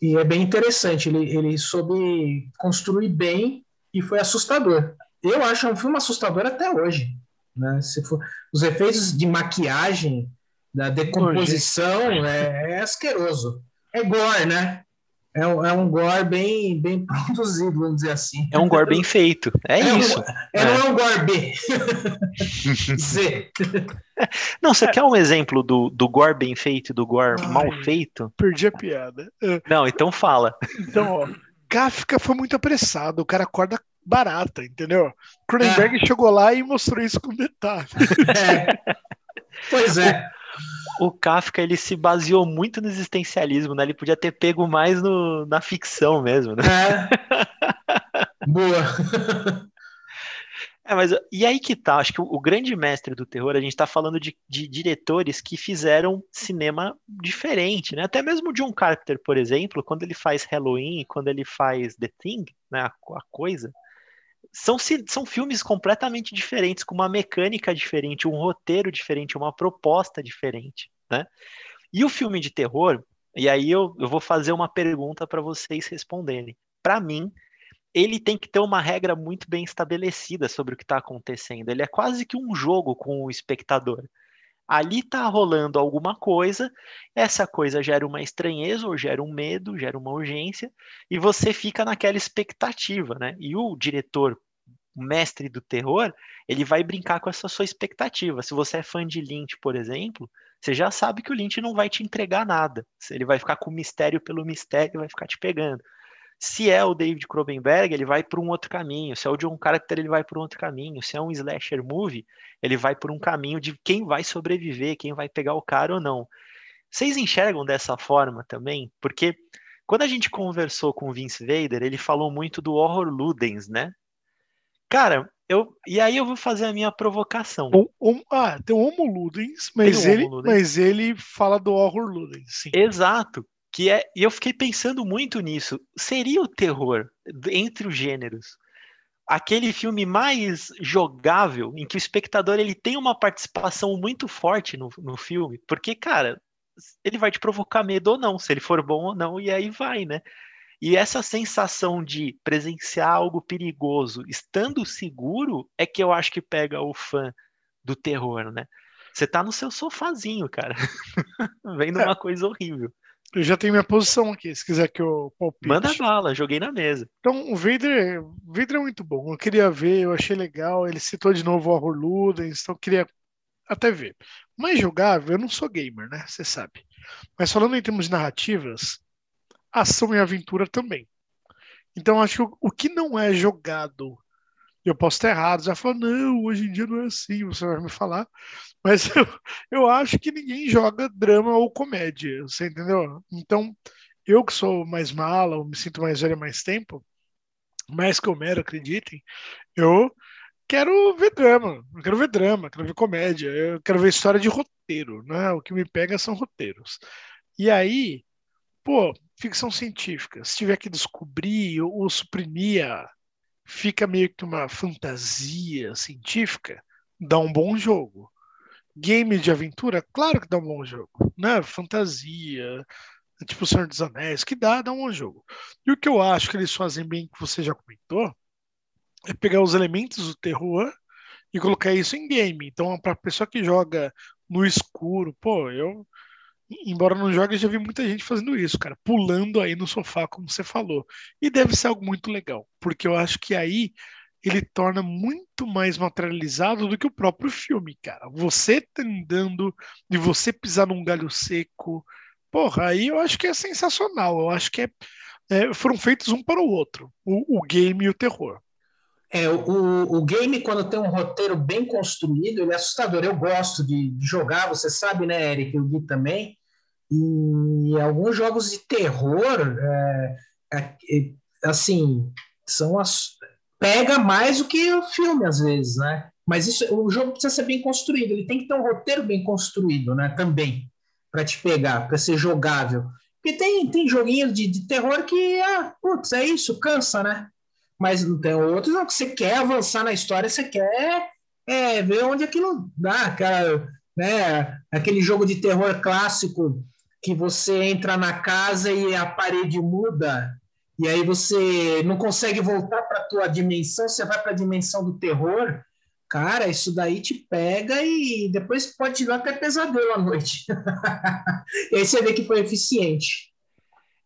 Speaker 2: E é bem interessante. Ele, ele soube construir bem e foi assustador. Eu acho um filme assustador até hoje. Né? Se for, os efeitos de maquiagem, da decomposição, é, é asqueroso. É gore, né? É, um- é um gore bem, bem (laughs) produzido, vamos dizer assim.
Speaker 1: É um gore bem feito. É,
Speaker 2: É um-
Speaker 1: isso.
Speaker 2: É, Não é um gore B. (laughs) Z. (laughs)
Speaker 1: Não, você quer um exemplo do, do gore bem feito e do gore
Speaker 3: Ai.
Speaker 1: mal feito?
Speaker 3: Perdi a piada. É,
Speaker 1: Não, então fala.
Speaker 3: Então, ó, Kafka foi muito apressado, o cara acorda barata, entendeu? Cronenberg chegou lá e mostrou isso com detalhe.
Speaker 2: É. Pois é.
Speaker 1: O Kafka ele se baseou muito no existencialismo, né? Ele podia ter pego mais no, na ficção mesmo, né?
Speaker 2: É. Boa. (laughs)
Speaker 1: É, mas e aí que tá? Acho que o, o grande mestre do terror, a gente tá falando de, de diretores que fizeram cinema diferente, né? Até mesmo o John Carpenter, por exemplo, quando ele faz Halloween, quando ele faz The Thing, né? A, a coisa, são, são filmes completamente diferentes, com uma mecânica diferente, um roteiro diferente, uma proposta diferente, né? E o filme de terror, e aí eu, eu vou fazer uma pergunta para vocês responderem. Para mim, ele tem que ter uma regra muito bem estabelecida sobre o que está acontecendo. Ele é quase que um jogo com o espectador. Ali está rolando alguma coisa, essa coisa gera uma estranheza, ou gera um medo, gera uma urgência, e você fica naquela expectativa, né? E o diretor, o mestre do terror, ele vai brincar com essa sua expectativa. Se você é fã de Lynch, por exemplo, você já sabe que o Lynch não vai te entregar nada. Ele vai ficar com mistério pelo mistério e vai ficar te pegando. Se é o David Cronenberg, ele vai por um outro caminho. Se é o John Carpenter, ele vai por um outro caminho. Se é um slasher movie, ele vai por um caminho de quem vai sobreviver, quem vai pegar o cara ou não. Vocês enxergam dessa forma também? Porque quando a gente conversou com o Vince Vader, ele falou muito do horror ludens, né? Cara, eu e aí eu vou fazer a minha provocação.
Speaker 3: Ah, tem o Homo Ludens, mas,
Speaker 1: Tem
Speaker 3: ele,
Speaker 1: Homo Ludens.
Speaker 3: mas ele fala do Horror Ludens, sim.
Speaker 1: Exato. Que é, e eu fiquei pensando muito nisso. Seria o terror entre os gêneros aquele filme mais jogável, em que o espectador ele tem uma participação muito forte no, no filme? Porque, cara, ele vai te provocar medo ou não, se ele for bom ou não, e aí vai, né? E essa sensação de presenciar algo perigoso, estando seguro, é que eu acho que pega o fã do terror, né? Você tá no seu sofazinho, cara, (laughs) vendo
Speaker 3: É.
Speaker 1: uma coisa horrível.
Speaker 3: Eu já tenho minha posição aqui, se quiser que eu palpite.
Speaker 1: Manda bala, joguei na mesa.
Speaker 3: Então, o Vader, o Vader é muito bom. Eu queria ver, eu achei legal. Ele citou de novo o Horror Ludens, então eu queria até ver. Mas jogável, eu não sou gamer, né? Você sabe. Mas falando em termos de narrativas, ação e aventura também. Então, acho que o que não é jogado, eu posso estar errado, já falar, não, hoje em dia não é assim, você vai me falar. Mas (laughs) eu, eu acho que ninguém joga drama ou comédia, você entendeu? Então, eu que sou mais mala, ou me sinto mais velho há mais tempo, mais que o Homero, acreditem, eu quero ver drama, eu quero ver drama, quero ver comédia, eu quero ver história de roteiro, né? O que me pega são roteiros. E aí, pô, ficção científica, se tiver que descobrir ou, ou suprimir, a- fica meio que uma fantasia científica, dá um bom jogo. Game de aventura, claro que dá um bom jogo, né? Fantasia, tipo o Senhor dos Anéis, que dá, dá um bom jogo. E o que eu acho que eles fazem bem, que você já comentou, é pegar os elementos do terror e colocar isso em game. Então, para pessoa que joga no escuro, pô, eu, embora não jogue, já vi muita gente fazendo isso, cara, pulando aí no sofá, como você falou. E deve ser algo muito legal, porque eu acho que aí ele torna muito mais materializado do que o próprio filme, cara. Você andando e você pisar num galho seco, porra, aí eu acho que é sensacional. Eu acho que é, é, foram feitos um para o outro, o, o game e o terror.
Speaker 2: É, o, o game, quando tem um roteiro bem construído, ele é assustador. Eu gosto de, de jogar, você sabe, né, Eric? O Gui também. E alguns jogos de terror, é, é, assim, são as, pega mais do que o filme, às vezes, né? Mas isso, o jogo precisa ser bem construído, ele tem que ter um roteiro bem construído, né? Também, para te pegar, para ser jogável. Porque tem, tem joguinhos de, de terror que, ah, putz, é isso, cansa, né? Mas não tem outros não, que você quer avançar na história, você quer é, ver onde aquilo dá, aquela, né, aquele jogo de terror clássico que você entra na casa e a parede muda e aí você não consegue voltar para a tua dimensão, você vai para a dimensão do terror, cara, isso daí te pega e depois pode te dar até pesadelo à noite. (laughs) e aí você vê que foi eficiente.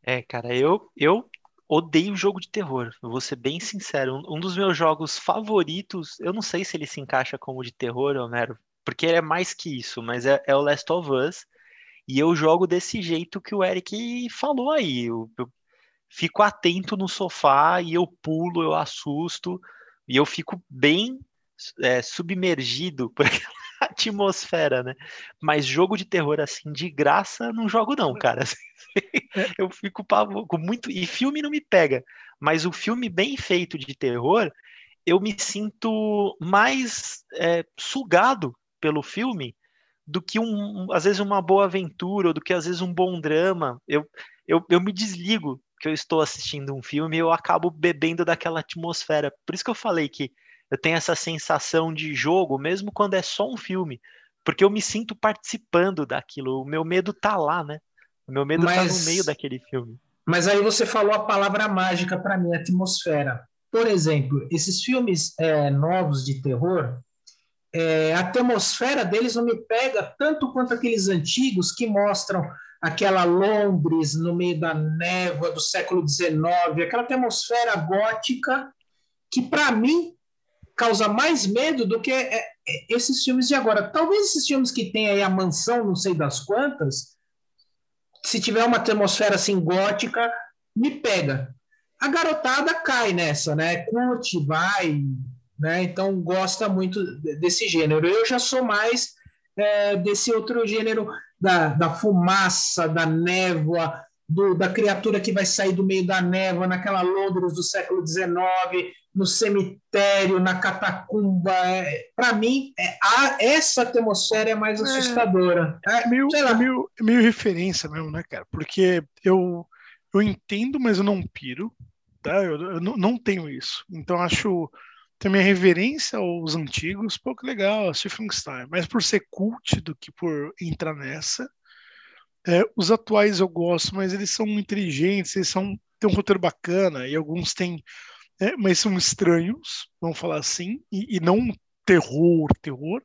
Speaker 1: É, cara, eu, eu odeio jogo de terror. Vou ser bem sincero. Um, dos meus jogos favoritos, eu não sei se ele se encaixa como de terror, Homero, porque ele é mais que isso, mas é, é o Last of Us. E eu jogo desse jeito que o Eric falou aí. Eu, eu fico atento no sofá e eu pulo, eu assusto, e eu fico bem é, submergido (laughs) por aquela atmosfera, né? Mas jogo de terror assim, de graça, não jogo não, cara. É. eu fico com muito. E filme não me pega. Mas o filme bem feito de terror, eu me sinto mais é, sugado pelo filme do que um, às vezes uma boa aventura, ou do que às vezes um bom drama. Eu, eu, eu me desligo que eu estou assistindo um filme e eu acabo bebendo daquela atmosfera. Por isso que eu falei que eu tenho essa sensação de jogo, mesmo quando é só um filme, porque eu me sinto participando daquilo. O meu medo tá lá, né? O meu medo Mas... tá no meio daquele filme.
Speaker 2: Mas aí você falou a palavra mágica para mim, atmosfera. Por exemplo, esses filmes é, novos de terror, é, a atmosfera deles não me pega tanto quanto aqueles antigos que mostram aquela Londres no meio da névoa do século XIX, aquela atmosfera gótica que, para mim, causa mais medo do que é, é, esses filmes de agora. Talvez esses filmes que tem aí a mansão, não sei das quantas, se tiver uma atmosfera assim gótica, me pega. A garotada cai nessa, né? Curte, vai, né? Então gosta muito desse gênero. Eu já sou mais é, desse outro gênero da, da fumaça, da névoa, do, da criatura que vai sair do meio da névoa, naquela Londres do século XIX, no cemitério, na catacumba. É, Para mim, é, a, essa atmosfera é mais é. assustadora.
Speaker 3: É, meio, é meio, meio referência mesmo, né, cara? Porque eu, eu entendo, mas eu não piro. Tá? Eu, eu não, não tenho isso. Então acho também a reverência aos antigos, pouco legal, assistir Frankenstein, mas por ser cult do que por entrar nessa. É, os atuais eu gosto, mas eles são inteligentes, eles são, têm um roteiro bacana, e alguns têm, é, mas são estranhos, vamos falar assim, e, e não terror, terror.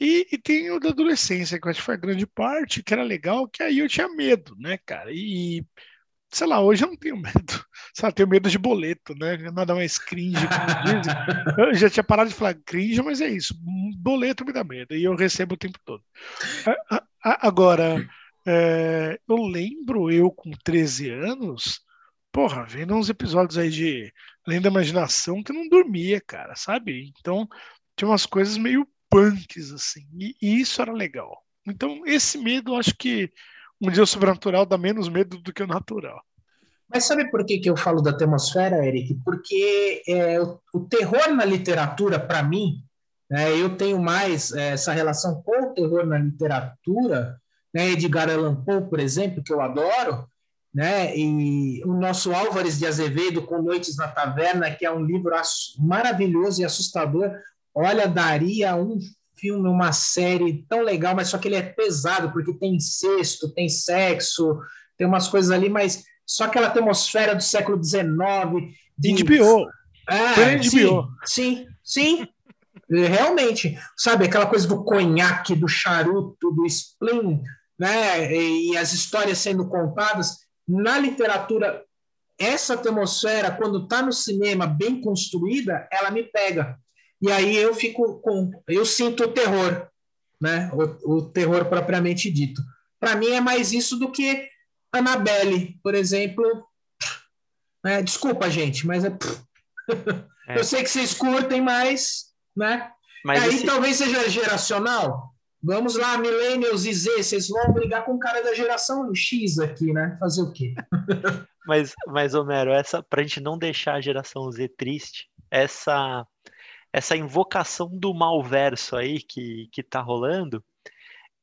Speaker 3: E, e, tem o da adolescência, que eu acho que foi a grande parte, que era legal, que aí eu tinha medo, né, cara? E sei lá, hoje eu não tenho (laughs) medo. Lá, tenho medo de boleto, né? Nada mais cringe. (laughs) Eu já tinha parado de falar cringe, mas é isso. Boleto me dá medo e eu recebo o tempo todo. Agora, é, eu lembro eu com 13 anos, porra, vendo uns episódios aí de Além da Imaginação que eu não dormia, cara, sabe? Então, tinha umas coisas meio punks, assim, e, e isso era legal. Então, esse medo, eu acho que um dia o sobrenatural dá menos medo do que o natural.
Speaker 2: Mas sabe por que, que eu falo da atmosfera, Eric? Porque é, o, o, terror na literatura, para mim, né, eu tenho mais é, essa relação com o terror na literatura, né, Edgar Allan Poe, por exemplo, que eu adoro, né, e o nosso Álvares de Azevedo com Noites na Taverna, que é um livro maravilhoso e assustador. Olha, daria um filme, uma série tão legal, mas só que ele é pesado, porque tem incesto, tem sexo, tem umas coisas ali, mas só aquela atmosfera do século XIX.
Speaker 3: De... HBO.
Speaker 2: É, sim, sim, sim. Realmente, sabe, aquela coisa do conhaque, do charuto, do spleen, né? E as histórias sendo contadas. Na literatura, essa atmosfera, quando está no cinema bem construída, ela me pega. E aí eu fico com. Eu sinto o terror, né? O, o terror propriamente dito. Para mim é mais isso do que Annabelle, por exemplo. Né? Desculpa, gente, mas é. É. Eu sei que vocês curtem, mas, né? Mas Aí esse... talvez seja geracional. Vamos lá, Millennials e Z, vocês vão brigar com o cara da geração X aqui, né? Fazer o quê? (laughs)
Speaker 1: mas, mas, Homero, essa, pra gente não deixar a geração Z triste, essa, essa invocação do malverso aí que, que tá rolando,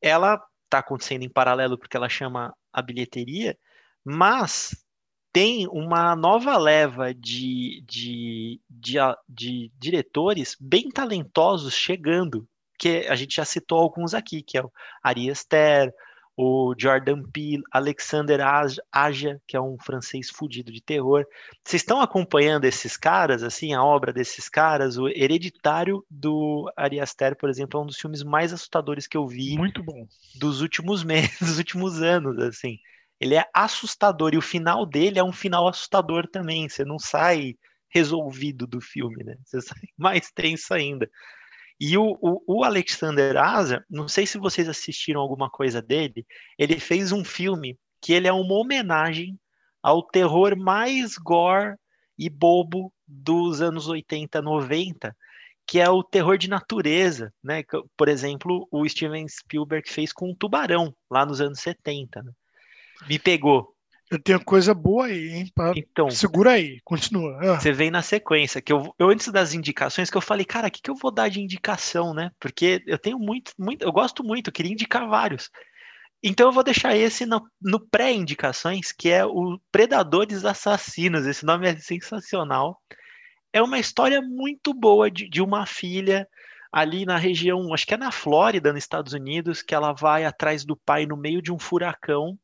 Speaker 1: ela tá acontecendo em paralelo porque ela chama a bilheteria, mas tem uma nova leva de, de, de, de, diretores bem talentosos chegando, que a gente já citou alguns aqui, que é o Ari Aster, o Jordan Peele, Alexander Aja, que é um francês fudido de terror. Vocês estão acompanhando esses caras, assim, a obra desses caras? O Hereditário do Ari Aster, por exemplo, é um dos filmes mais assustadores que eu vi.
Speaker 3: Muito bom.
Speaker 1: Dos últimos meses, (laughs) dos últimos anos, assim ele é assustador e o final dele é um final assustador também. Você não sai resolvido do filme, né? Você sai (laughs) mais tenso ainda. E o, o, o Alexander Asa, não sei se vocês assistiram alguma coisa dele, ele fez um filme que ele é uma homenagem ao terror mais gore e bobo dos anos 80, 90, que é o terror de natureza, né? Por exemplo, o Steven Spielberg fez com o Tubarão, lá nos anos 70. Né? Me pegou.
Speaker 3: Eu tenho coisa boa aí, hein? Pra... Então, Segura aí, continua.
Speaker 1: Ah. Você vem na sequência, que eu, eu antes das indicações, que eu falei, cara, o que, que eu vou dar de indicação, né? Porque eu tenho muito, muito, eu gosto muito, eu queria indicar vários. Então eu vou deixar esse no, no pré-indicações, que é o Predadores Assassinos. Esse nome é sensacional. É uma história muito boa de, de uma filha ali na região, acho que é na Flórida, nos Estados Unidos, que ela vai atrás do pai no meio de um furacão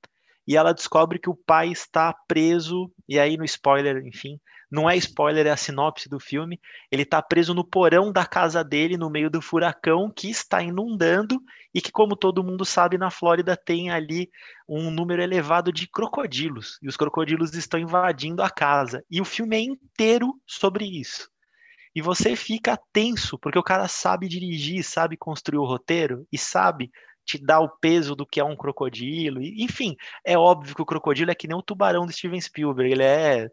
Speaker 1: e ela descobre que o pai está preso, e aí no spoiler, enfim, não é spoiler, é a sinopse do filme, ele está preso no porão da casa dele, no meio do furacão, que está inundando, e que, como todo mundo sabe, na Flórida tem ali um número elevado de crocodilos, e os crocodilos estão invadindo a casa, e o filme é inteiro sobre isso. E você fica tenso, porque o cara sabe dirigir, sabe construir o roteiro, e sabe te dá o peso do que é um crocodilo. Enfim, é óbvio que o crocodilo é que nem o tubarão do Steven Spielberg, ele é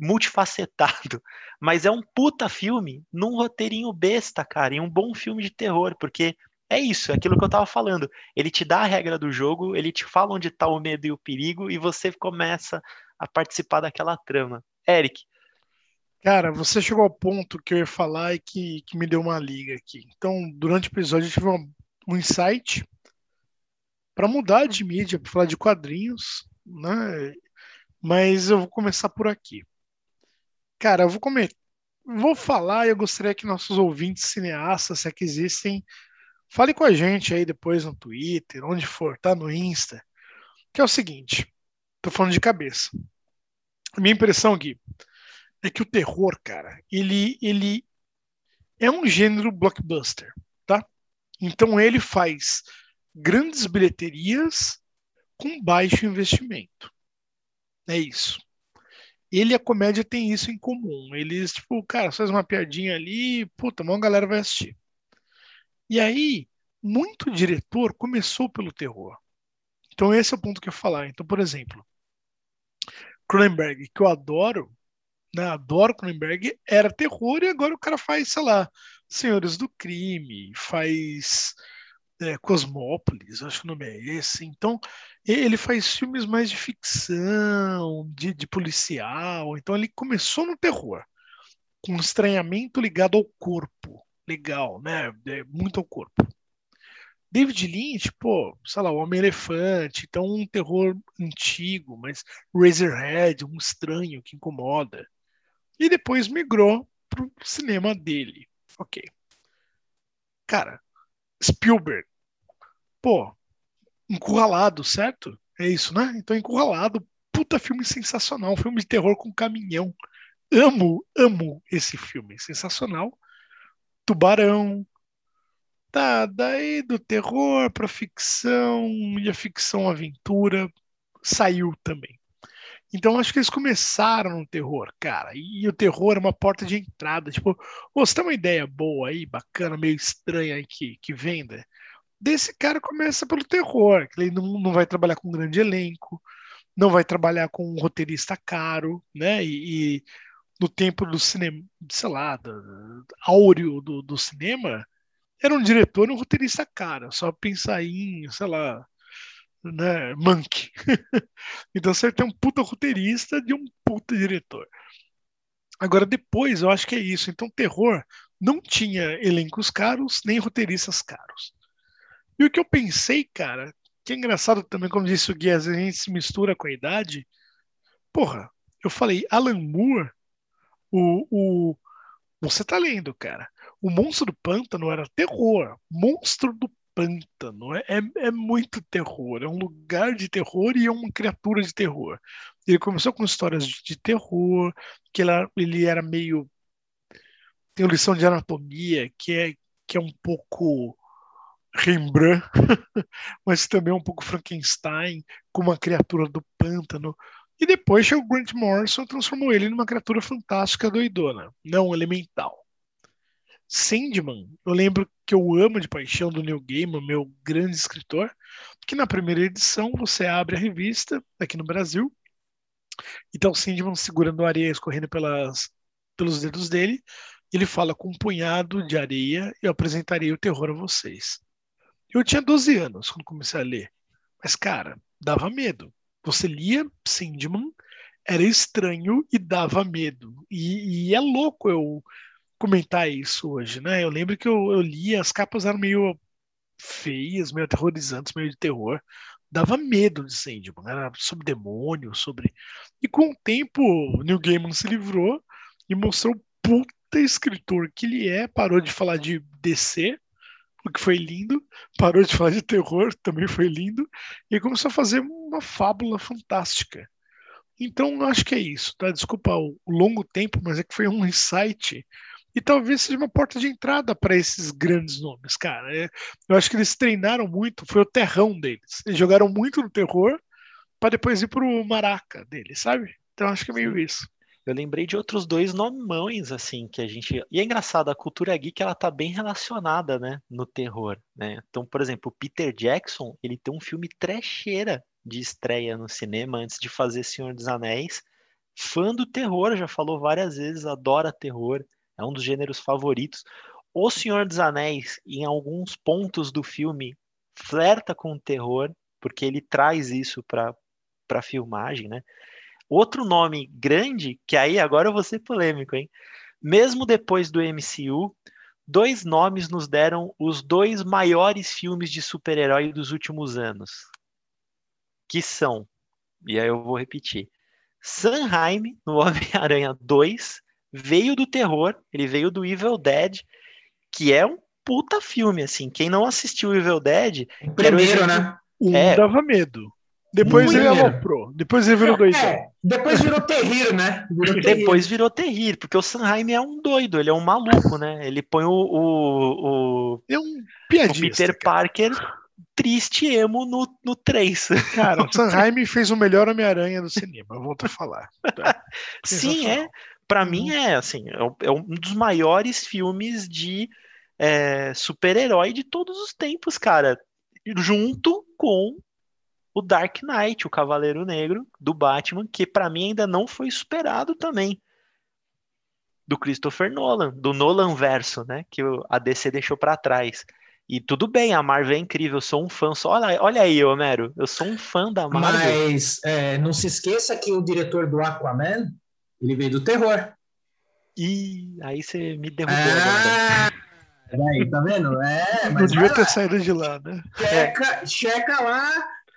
Speaker 1: multifacetado, (laughs) mas é um puta filme num roteirinho besta, cara, e um bom filme de terror, porque é isso, é aquilo que eu tava falando. Ele te dá a regra do jogo, ele te fala onde tá o medo e o perigo, e você começa a participar daquela trama. Eric.
Speaker 3: Cara, você chegou ao ponto que eu ia falar e que, que me deu uma liga aqui. Então, durante o episódio, eu tive uma um insight para mudar de mídia, para falar de quadrinhos, né? Mas eu vou começar por aqui. Cara, eu vou comer, vou falar e eu gostaria que nossos ouvintes cineastas, se é que existem, fale com a gente aí depois no Twitter, onde for, tá no Insta. Que é o seguinte, tô falando de cabeça. A minha impressão aqui é que o terror, cara, ele ele é um gênero blockbuster. Então ele faz grandes bilheterias com baixo investimento. É isso. Ele e a comédia tem isso em comum. Eles, tipo, cara, faz uma piadinha ali, puta, uma galera vai assistir. E aí, muito diretor começou pelo terror. Então esse é o ponto que eu ia falar. Então, por exemplo, Cronenberg, que eu adoro, né, adoro Cronenberg, era terror e agora o cara faz, sei lá, Senhores do Crime, faz é, Cosmópolis, acho que o nome é esse. Então, ele faz filmes mais de ficção, de, de policial. Então, ele começou no terror, com um estranhamento ligado ao corpo. Legal, né? É, muito ao corpo. David Lynch, pô, sei lá, o Homem-Elefante, então um terror antigo, mas Razorhead, um estranho que incomoda. E depois migrou pro cinema dele. Ok. Cara, Spielberg. Pô, encurralado, certo? É isso, né? Então, encurralado. Puta filme sensacional. Filme de terror com caminhão. Amo, amo esse filme. Sensacional. Tubarão. Tá, daí do terror pra ficção e a ficção aventura saiu também. Então acho que eles começaram no terror, cara. E, o terror é uma porta de entrada. Tipo, você tem uma ideia boa aí, bacana, meio estranha aí que, que venda? Desse cara começa pelo terror, que ele não, não vai trabalhar com um grande elenco, não vai trabalhar com um roteirista caro, né? E, e no tempo do cinema, sei lá, do, áureo do, do cinema, era um diretor e um roteirista cara. Só pensar em, sei lá, né, (laughs) então você tem um puta roteirista de um puta diretor. Agora, depois, eu acho que é isso. Então, terror não tinha elencos caros, nem roteiristas caros. E o que eu pensei, cara, que é engraçado também, como disse o Gui, a gente se mistura com a idade. Porra, eu falei, Alan Moore, o, o, você tá lendo, cara. O Monstro do Pântano era terror. Monstro do Pântano é, é, é muito terror. É um lugar de terror e é uma criatura de terror. Ele começou com histórias de, de terror, que ele, ele era meio. Tem lição de anatomia que é, que é um pouco Rembrandt, (laughs) mas também um pouco Frankenstein, com uma criatura do pântano. E depois o Grant Morrison transformou ele numa criatura fantástica doidona, não elemental. Sandman, eu lembro que eu amo de paixão do Neil Gaiman, meu grande escritor, que na primeira edição você abre a revista aqui no Brasil, então Sandman segurando areia escorrendo pelas, pelos dedos dele, ele fala com um punhado de areia, eu apresentarei o terror a vocês. Eu tinha 12 anos quando comecei a ler. Mas, cara, dava medo. Você lia Sandman, era estranho e dava medo. E, e, é louco eu comentar isso hoje, né? Eu lembro que eu, eu lia, as capas eram meio feias, meio aterrorizantes, meio de terror. Dava medo de Sandman. Era sobre demônios, sobre. E com o tempo, Neil Gaiman se livrou e mostrou o puta escritor que ele é, parou de falar de DC o que foi lindo, parou de falar de terror, também foi lindo, e começou a fazer uma fábula fantástica. Então, acho que é isso, tá? Desculpa o longo tempo, mas é que foi um insight e talvez seja uma porta de entrada para esses grandes nomes, cara. É, eu acho que eles treinaram muito, foi o terrão deles. Eles jogaram muito no terror para depois ir pro maraca deles, sabe? Então acho que é meio isso
Speaker 1: eu lembrei de outros dois nomões, assim, que a gente. E é engraçado, a cultura geek ela tá bem relacionada, né, no terror, né? Então, por exemplo, o Peter Jackson, ele tem um filme trecheira de estreia no cinema antes de fazer Senhor dos Anéis. Fã do terror, já falou várias vezes, adora terror, é um dos gêneros favoritos. O Senhor dos Anéis, em alguns pontos do filme, flerta com o terror, porque ele traz isso para para filmagem, né? Outro nome grande, que aí agora eu vou ser polêmico, hein? Mesmo depois do MCU, dois nomes nos deram os dois maiores filmes de super-herói dos últimos anos. Que são, e aí eu vou repetir. Sanheim, no (laughs) Homem-Aranha 2, veio do terror, ele veio do Evil Dead, que é um puta filme, assim. Quem não assistiu Evil Dead.
Speaker 2: Primeiro, né?
Speaker 3: Um é, dava medo. Depois ele aloprou. Depois ele virou doidão. É,
Speaker 2: depois virou terrível, né?
Speaker 1: Virou depois virou terrível, porque o Sanheim é um doido, ele é um maluco, né? Ele põe o. o, o
Speaker 3: é um piadista,
Speaker 1: o Peter cara. Parker triste emo no, no 3.
Speaker 3: Cara, o (laughs) Sanheim fez o melhor Homem-Aranha do cinema, eu volto a falar. (laughs)
Speaker 1: Tá? Sim, é. Para uhum. mim é assim, é, é um dos maiores filmes de é, super-herói de todos os tempos, cara. Junto com o Dark Knight, o Cavaleiro Negro do Batman, que para mim ainda não foi superado também. Do Christopher Nolan, do Nolan verso, né? Que a DC deixou para trás. E tudo bem, a Marvel é incrível, eu sou um fã. Só, olha, olha aí, Homero, eu sou um fã da Marvel.
Speaker 2: Mas é, não se esqueça que o diretor do Aquaman, ele veio do terror.
Speaker 1: E aí você me derrubou ah,
Speaker 2: Aí, tá vendo? É,
Speaker 3: mas não devia ter saído de lá, né?
Speaker 2: Checa, é. checa lá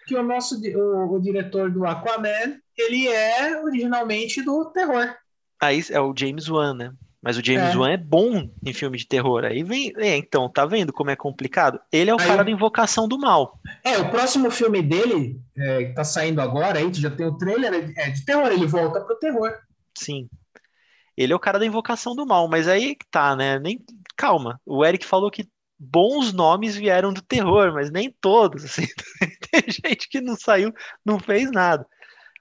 Speaker 2: que o nosso o, o, diretor do Aquaman, ele é originalmente do terror.
Speaker 1: Aí é o James Wan, né? Mas o James é. Wan é bom em filme de terror. Aí vem, é, então, tá vendo como é complicado? Ele é o aí, cara da Invocação do Mal.
Speaker 2: É, o próximo filme dele, é, que tá saindo agora, aí já tem o trailer, é de terror, ele volta pro terror.
Speaker 1: Sim. Ele é o cara da Invocação do Mal, mas aí tá, né? Nem calma. O Eric falou que bons nomes vieram do terror, mas nem todos. (laughs) Assim. Tem gente que não saiu, não fez nada.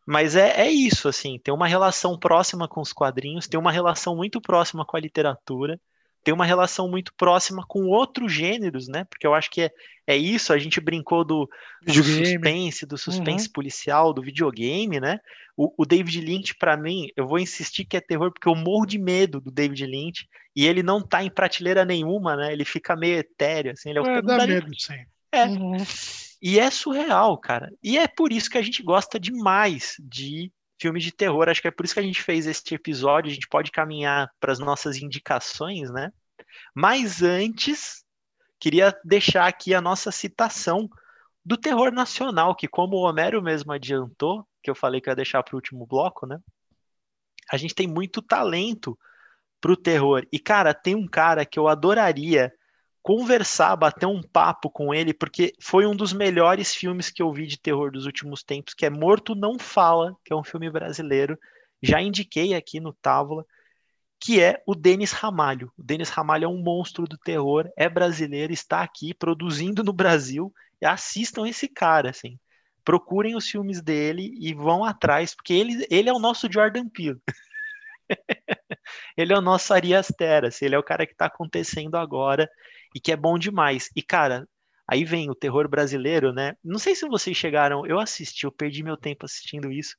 Speaker 1: Mas é, é isso, assim, tem uma relação próxima com os quadrinhos, tem uma relação muito próxima com a literatura. Tem uma relação muito próxima com outros gêneros, né? Porque eu acho que é, é isso, a gente brincou do, do suspense, do suspense uhum. policial, do videogame, né? O, o David Lynch, para mim, eu vou insistir que é terror, porque eu morro de medo do David Lynch, e ele não tá em prateleira nenhuma, né? Ele fica meio etéreo, assim, ele é, o
Speaker 3: é dá medo, sim.
Speaker 1: É. Uhum. E é surreal, cara. E é por isso que a gente gosta demais de filmes de terror. Acho que é por isso que a gente fez este episódio. A gente pode caminhar para as nossas indicações, né? Mas antes, queria deixar aqui a nossa citação do terror nacional, que como o Homero mesmo adiantou, que eu falei que ia deixar para o último bloco, né? A gente tem muito talento pro terror. E, cara, tem um cara que eu adoraria conversar, bater um papo com ele, porque foi um dos melhores filmes que eu vi de terror dos últimos tempos, que é Morto Não Fala, que é um filme brasileiro. Já indiquei aqui no Távola, que é o Denis Ramalho. O Denis Ramalho é um monstro do terror, é brasileiro, está aqui produzindo no Brasil. Assistam esse cara, assim. Procurem os filmes dele e vão atrás, porque ele, ele é o nosso Jordan Peele. (laughs) ele é o nosso Arias Teras, ele é o cara que está acontecendo agora e que é bom demais. E, cara, aí vem o terror brasileiro, né? Não sei se vocês chegaram, eu assisti, eu perdi meu tempo assistindo isso.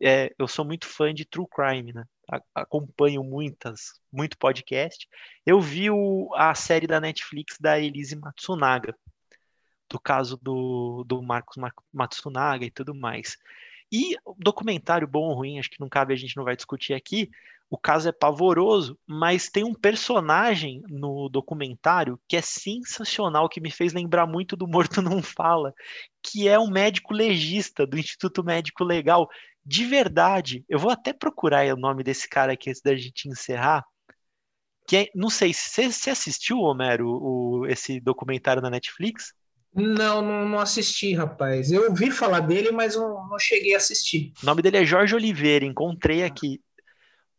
Speaker 1: É, eu sou muito fã de True Crime, né? acompanho muitas, muito podcast. Eu vi o, a série da Netflix da Elise Matsunaga, do caso do, do Marcos Matsunaga e tudo mais. E documentário bom ou ruim, acho que não cabe, a gente não vai discutir aqui, o caso é pavoroso, mas tem um personagem no documentário que é sensacional, que me fez lembrar muito do Morto Não Fala, que é um médico legista do Instituto Médico Legal. De verdade, eu vou até procurar o nome desse cara aqui antes da gente encerrar. Que é, não sei, você, você assistiu, Homero, o, esse documentário na Netflix?
Speaker 2: Não, não, não, assisti, rapaz. Eu ouvi falar dele, mas não, não cheguei a assistir.
Speaker 1: O nome dele é Jorge Oliveira, encontrei aqui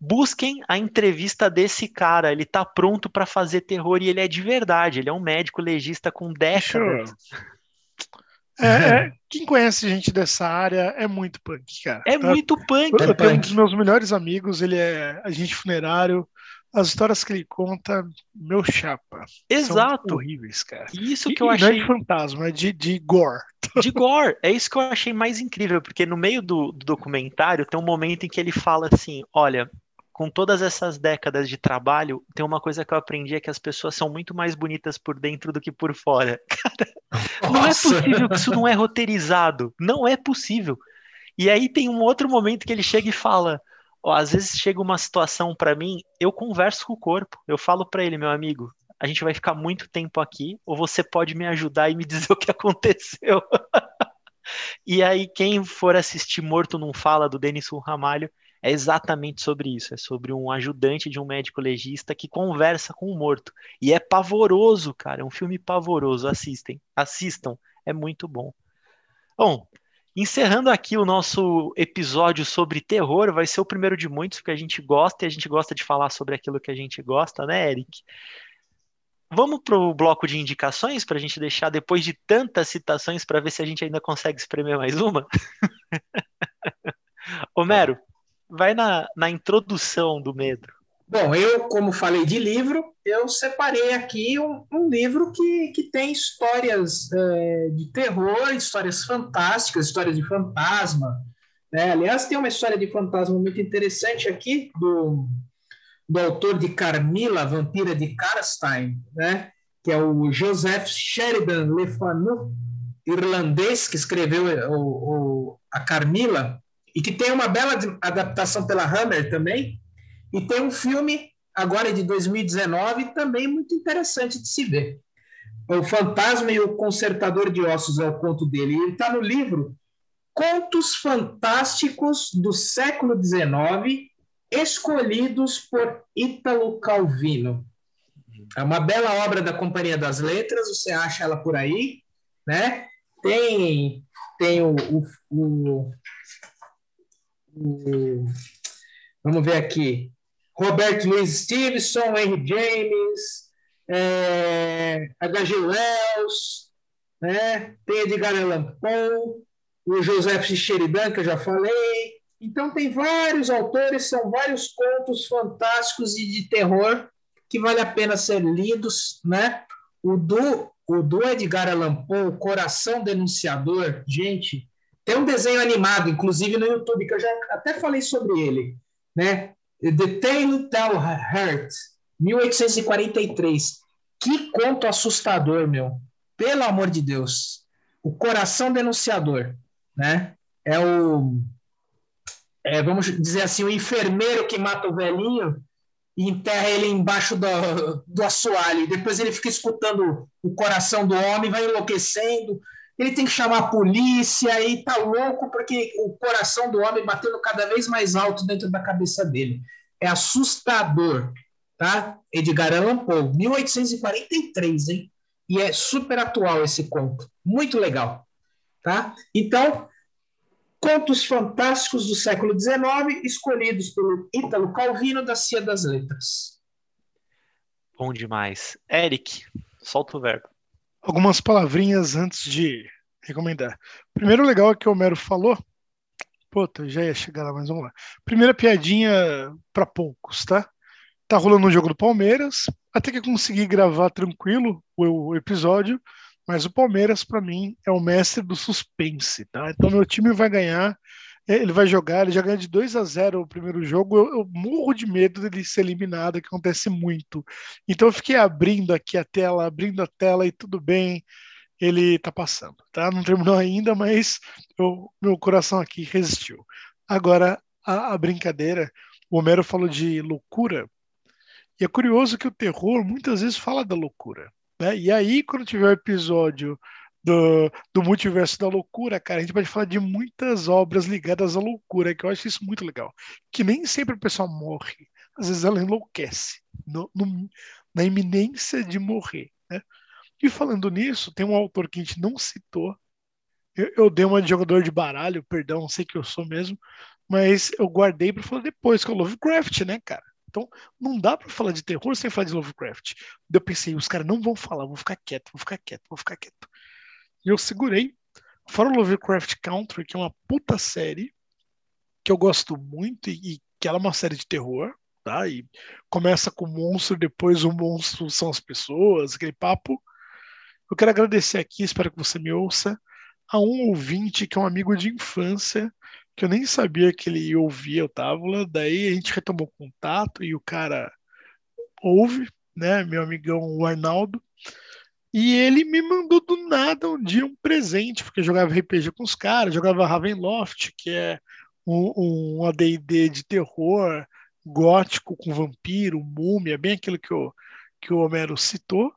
Speaker 1: busquem a entrevista desse cara. Ele tá pronto para fazer terror e ele é de verdade. Ele é um médico legista com décadas.
Speaker 3: É, é, quem conhece gente dessa área é muito punk, cara.
Speaker 1: É tá? muito punk.
Speaker 3: Eu, eu tenho um dos meus melhores amigos, ele é agente funerário. As histórias que ele conta, meu chapa.
Speaker 1: Exato.
Speaker 3: São horríveis, cara.
Speaker 1: Isso que eu achei.
Speaker 3: Não é de fantasma, é de, de gore.
Speaker 1: De gore. É isso que eu achei mais incrível, porque no meio do, do documentário tem um momento em que ele fala assim: olha, com todas essas décadas de trabalho, tem uma coisa que eu aprendi é que as pessoas são muito mais bonitas por dentro do que por fora. (laughs) Cara, não é possível que isso não é roteirizado. Não é possível. E aí tem um outro momento que ele chega e fala: ó, às vezes chega uma situação para mim, eu converso com o corpo. Eu falo para ele, meu amigo, a gente vai ficar muito tempo aqui, ou você pode me ajudar e me (laughs) dizer o que aconteceu. (laughs) e aí, quem for assistir Morto Não Fala, do Denison Ramalho, é exatamente sobre isso. É sobre um ajudante de um médico legista que conversa com o morto. E é pavoroso, cara. É um filme pavoroso. Assistem, assistam. É muito bom. Bom, encerrando aqui o nosso episódio sobre terror, vai ser o primeiro de muitos, porque a gente gosta e a gente gosta de falar sobre aquilo que a gente gosta, né, Eric? Vamos para o bloco de indicações para a gente deixar depois de tantas citações para ver se a gente ainda consegue espremer mais uma? (laughs) Homero, vai na, na introdução do medo.
Speaker 2: Bom, eu, como falei de livro, eu separei aqui um, um livro que, que tem histórias é, de terror, histórias fantásticas, histórias de fantasma. Né? Aliás, tem uma história de fantasma muito interessante aqui, do, do autor de Carmila, Vampira de Karstein, né? que é o Joseph Sheridan Le Fanu, irlandês, que escreveu o, o, a Carmila, e que tem uma bela adaptação pela Hammer também, e tem um filme agora de 2019 também muito interessante de se ver. O Fantasma e o Consertador de Ossos é o conto dele. Ele está no livro Contos Fantásticos do Século XIX, escolhidos por Ítalo Calvino. É uma bela obra da Companhia das Letras, você acha ela por aí, né? Tem, tem o, o, o vamos ver aqui, Roberto Louis Stevenson, Henry James, é, H.G. Wells, né? tem Edgar Allan Poe, o Joseph Sheridan, que eu já falei. Então, tem vários autores, são vários contos fantásticos e de terror que vale a pena ser lidos, né? O do, o do Edgar Allan Poe, Coração Denunciador, gente, tem um desenho animado, inclusive no YouTube, que eu já até falei sobre ele, né? The Tale Tell Heart, 1843. Que conto assustador, meu. Pelo amor de Deus. O Coração Denunciador, né? É o é, vamos dizer assim, o enfermeiro que mata o velhinho e enterra ele embaixo do, do assoalho. Depois ele fica escutando o coração do homem, vai enlouquecendo. Ele tem que chamar a polícia e tá louco porque o coração do homem batendo cada vez mais alto dentro da cabeça dele. É assustador, tá? Edgar Allan Poe, 1843, hein? E é super atual esse conto. Muito legal, tá? Então, Contos fantásticos do século XIX, escolhidos pelo Ítalo Calvino da Cia das Letras.
Speaker 1: Bom demais. Eric, solta o verbo.
Speaker 3: Algumas palavrinhas antes de recomendar. Primeiro legal é que o Homero falou. Puta, já ia chegar lá, mas vamos lá. Primeira piadinha para poucos, tá? Tá rolando o jogo do Palmeiras. Até que eu consegui gravar tranquilo o episódio mas o Palmeiras, para mim, é o mestre do suspense, tá? Então, meu time vai ganhar, ele vai jogar, ele já ganha de 2 a 0 o primeiro jogo. Eu, eu morro de medo dele ser eliminado, que acontece muito. Então, eu fiquei abrindo aqui a tela, abrindo a tela e tudo bem, ele tá passando, tá? Não terminou ainda, mas eu, meu coração aqui resistiu. Agora, a, a brincadeira, o Homero falou de loucura, e é curioso que o terror muitas vezes fala da loucura. Né? E aí, quando tiver o episódio do, do Multiverso da Loucura, cara, a gente pode falar de muitas obras ligadas à loucura, que eu acho isso muito legal. Que nem sempre a pessoa morre, às vezes ela enlouquece, no, no, na iminência de morrer. Né? E falando nisso, tem um autor que a gente não citou. Eu, eu dei uma de jogador de baralho, perdão, sei que eu sou mesmo, mas eu guardei para falar depois, que é o Lovecraft, né, cara? Então, não dá para falar de terror sem falar de Lovecraft. Eu pensei, os caras não vão falar, vou ficar quieto, vou ficar quieto, vou ficar quieto. E eu segurei. Fora o Lovecraft Country, que é uma puta série que eu gosto muito e, e que ela é uma série de terror, tá? E começa com o monstro, depois o monstro são as pessoas, aquele papo. Eu quero agradecer aqui, espero que você me ouça, a um ouvinte que é um amigo de infância que eu nem sabia que ele ouvia o Távola, daí a gente retomou contato e o cara ouve, né, meu amigão o Arnaldo, e ele me mandou do nada um dia um presente, porque eu jogava RPG com os caras, jogava Ravenloft, que é um, um AD&D de terror gótico com vampiro, múmia, bem aquilo que o, que o Homero citou.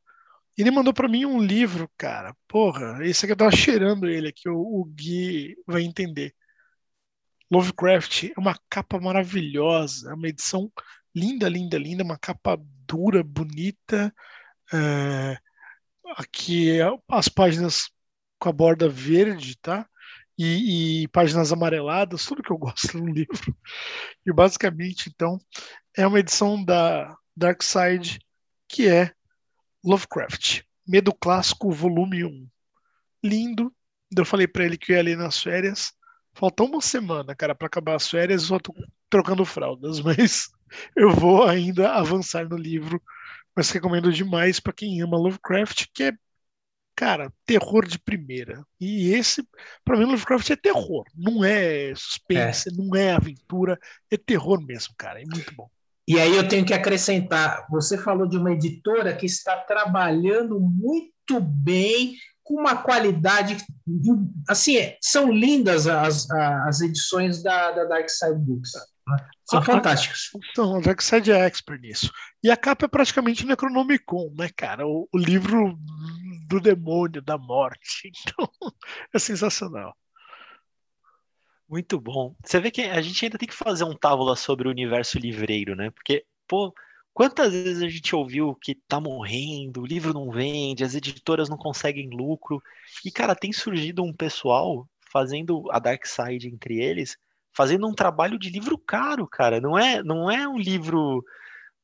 Speaker 3: E ele mandou para mim um livro, cara. Porra, esse aqui eu tava cheirando ele aqui, o, o Gui vai entender. Lovecraft é uma capa maravilhosa, é uma edição linda, linda, linda, uma capa dura, bonita. É, aqui as páginas com a borda verde, tá? E, e, páginas amareladas, tudo que eu gosto no livro. E basicamente, então, é uma edição da Dark Side que é Lovecraft, Medo Clássico, volume 1. Lindo. Eu falei para ele que eu ia ler nas férias. Faltou uma semana, cara, para acabar as férias, eu só tô trocando fraldas, (laughs) mas eu vou ainda avançar no livro. Mas recomendo demais para quem ama Lovecraft, que é, cara, terror de primeira. E esse, para mim, Lovecraft é terror, não é suspense, é. não é aventura, é terror mesmo, cara, é muito bom.
Speaker 2: E aí eu tenho que acrescentar, você falou de uma editora que está trabalhando muito bem com uma qualidade assim são lindas as, as edições da, da Dark Side Books? São a, fantásticas.
Speaker 3: Então a Dark Side é expert nisso. E a capa é praticamente Necronomicon né cara? O, o livro do demônio da morte. (laughs) Então é sensacional.
Speaker 1: Muito bom. Você vê que a gente ainda tem que fazer um tábula sobre o universo livreiro né? Porque pô Quantas vezes a gente ouviu que tá morrendo, o livro não vende, as editoras não conseguem lucro? E, cara, tem surgido um pessoal fazendo a Dark Side entre eles, fazendo um trabalho de livro caro, cara. Não é, não é um livro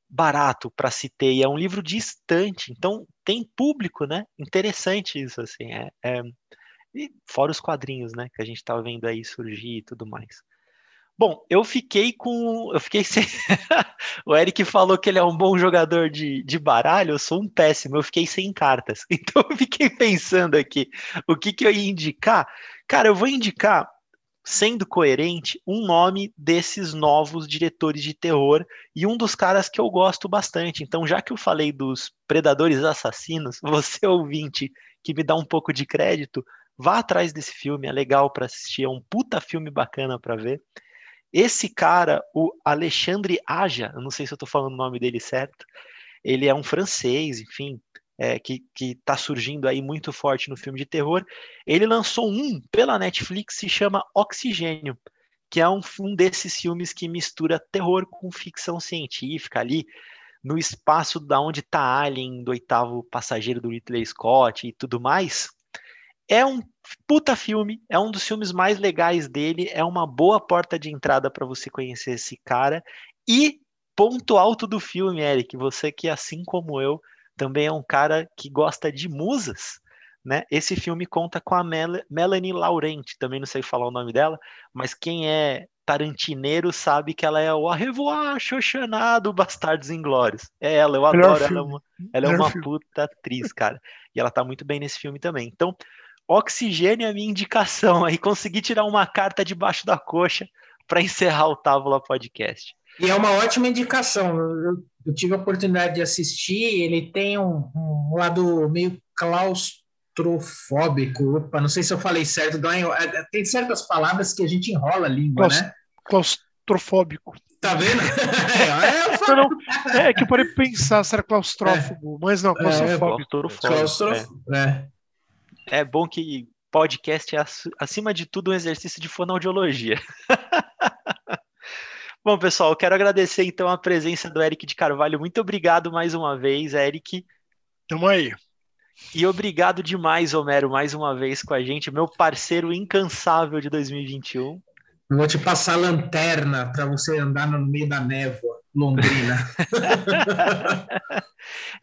Speaker 1: barato para se ter, é um livro distante. Então, tem público, né? Interessante isso, assim. É, é... E fora os quadrinhos, né? Que a gente tá vendo aí surgir e tudo mais. Bom, eu fiquei com. Eu fiquei sem, (laughs) O Eric falou que ele é um bom jogador de, de baralho, eu sou um péssimo, eu fiquei sem cartas. (laughs) Então eu fiquei pensando aqui, o que, que eu ia indicar? Cara, eu vou indicar, sendo coerente, um nome desses novos diretores de terror e um dos caras que eu gosto bastante. Então, já que eu falei dos predadores assassinos, (laughs) você ouvinte que me dá um pouco de crédito, vá atrás desse filme, é legal para assistir, é um puta filme bacana para ver. Esse cara, o Alexandre Aja, eu não sei se eu estou falando o nome dele certo, ele é um francês, enfim, é, que está surgindo aí muito forte no filme de terror. Ele lançou um pela Netflix, se chama Oxigênio, que é um, um desses filmes que mistura terror com ficção científica ali, no espaço da onde está Alien, do oitavo passageiro do Ridley Scott e tudo mais. É um puta filme, é um dos filmes mais legais dele, é uma boa porta de entrada para você conhecer esse cara. E ponto alto do filme, Eric, você que assim como eu também é um cara que gosta de musas, né? Esse filme conta com a Mel Melanie Laurent, também não sei falar o nome dela, mas quem é tarantineiro sabe que ela é o Arrevoar Xoxaná do Bastardos Inglórios. É ela, eu adoro ela, é uma, ela é uma puta atriz, cara. E ela tá muito bem nesse filme também. Então, Oxigênio é a minha indicação aí. Consegui tirar uma carta debaixo da coxa para encerrar o Távola Podcast.
Speaker 2: E é uma ótima indicação. Eu, eu, tive a oportunidade de assistir. Ele tem um, um lado meio claustrofóbico. Opa, não sei se eu falei certo. É, tem certas palavras que a gente enrola a língua,
Speaker 3: Claust
Speaker 2: né?
Speaker 3: Claustrofóbico.
Speaker 2: Tá vendo? (laughs)
Speaker 3: é, não, é que eu parei pensar se era claustrófobo, é. mas não, claustrofóbico.
Speaker 1: É, claustrofóbico. É. é bom que podcast é, acima de tudo, um exercício de fonoaudiologia. (laughs) Bom, pessoal, eu quero agradecer então a presença do Eric de Carvalho. Muito obrigado mais uma vez, Eric.
Speaker 3: Tamo aí.
Speaker 1: E obrigado demais, Homero, mais uma vez com a gente, meu parceiro incansável de 2021.
Speaker 2: vou te passar lanterna para você andar no meio da névoa, Londrina. (laughs)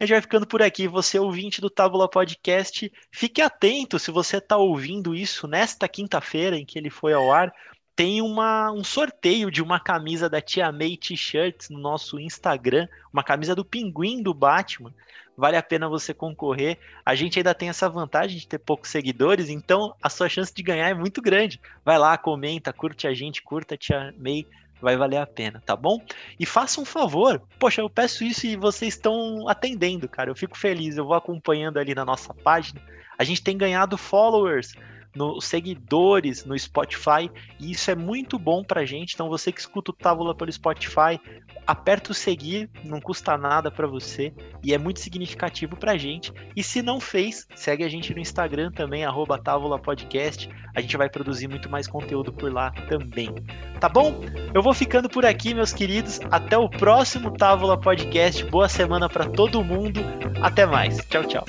Speaker 1: a gente vai ficando por aqui. Você, ouvinte do Tábula Podcast, fique atento se você está ouvindo isso nesta quinta-feira em que ele foi ao ar tem uma, um sorteio de uma camisa da Tia May T-shirts no nosso Instagram, uma camisa do Pinguim do Batman. Vale a pena você concorrer. A gente ainda tem essa vantagem de ter poucos seguidores, então a sua chance de ganhar é muito grande. Vai lá, comenta, curte a gente, curta a Tia May, vai valer a pena, tá bom? E faça um favor, poxa, eu peço isso e vocês estão atendendo, cara. Eu fico feliz, eu vou acompanhando ali na nossa página. A gente tem ganhado followers nos seguidores no Spotify, e isso é muito bom pra gente. Então, você que escuta o Távola pelo Spotify, aperta o seguir, não custa nada para você e é muito significativo pra gente. E se não fez, segue a gente no Instagram também, arroba Távola Podcast. A gente vai produzir muito mais conteúdo por lá também. Tá bom? Eu vou ficando por aqui, meus queridos. Até o próximo Távola Podcast. Boa semana para todo mundo. Até mais. Tchau, tchau.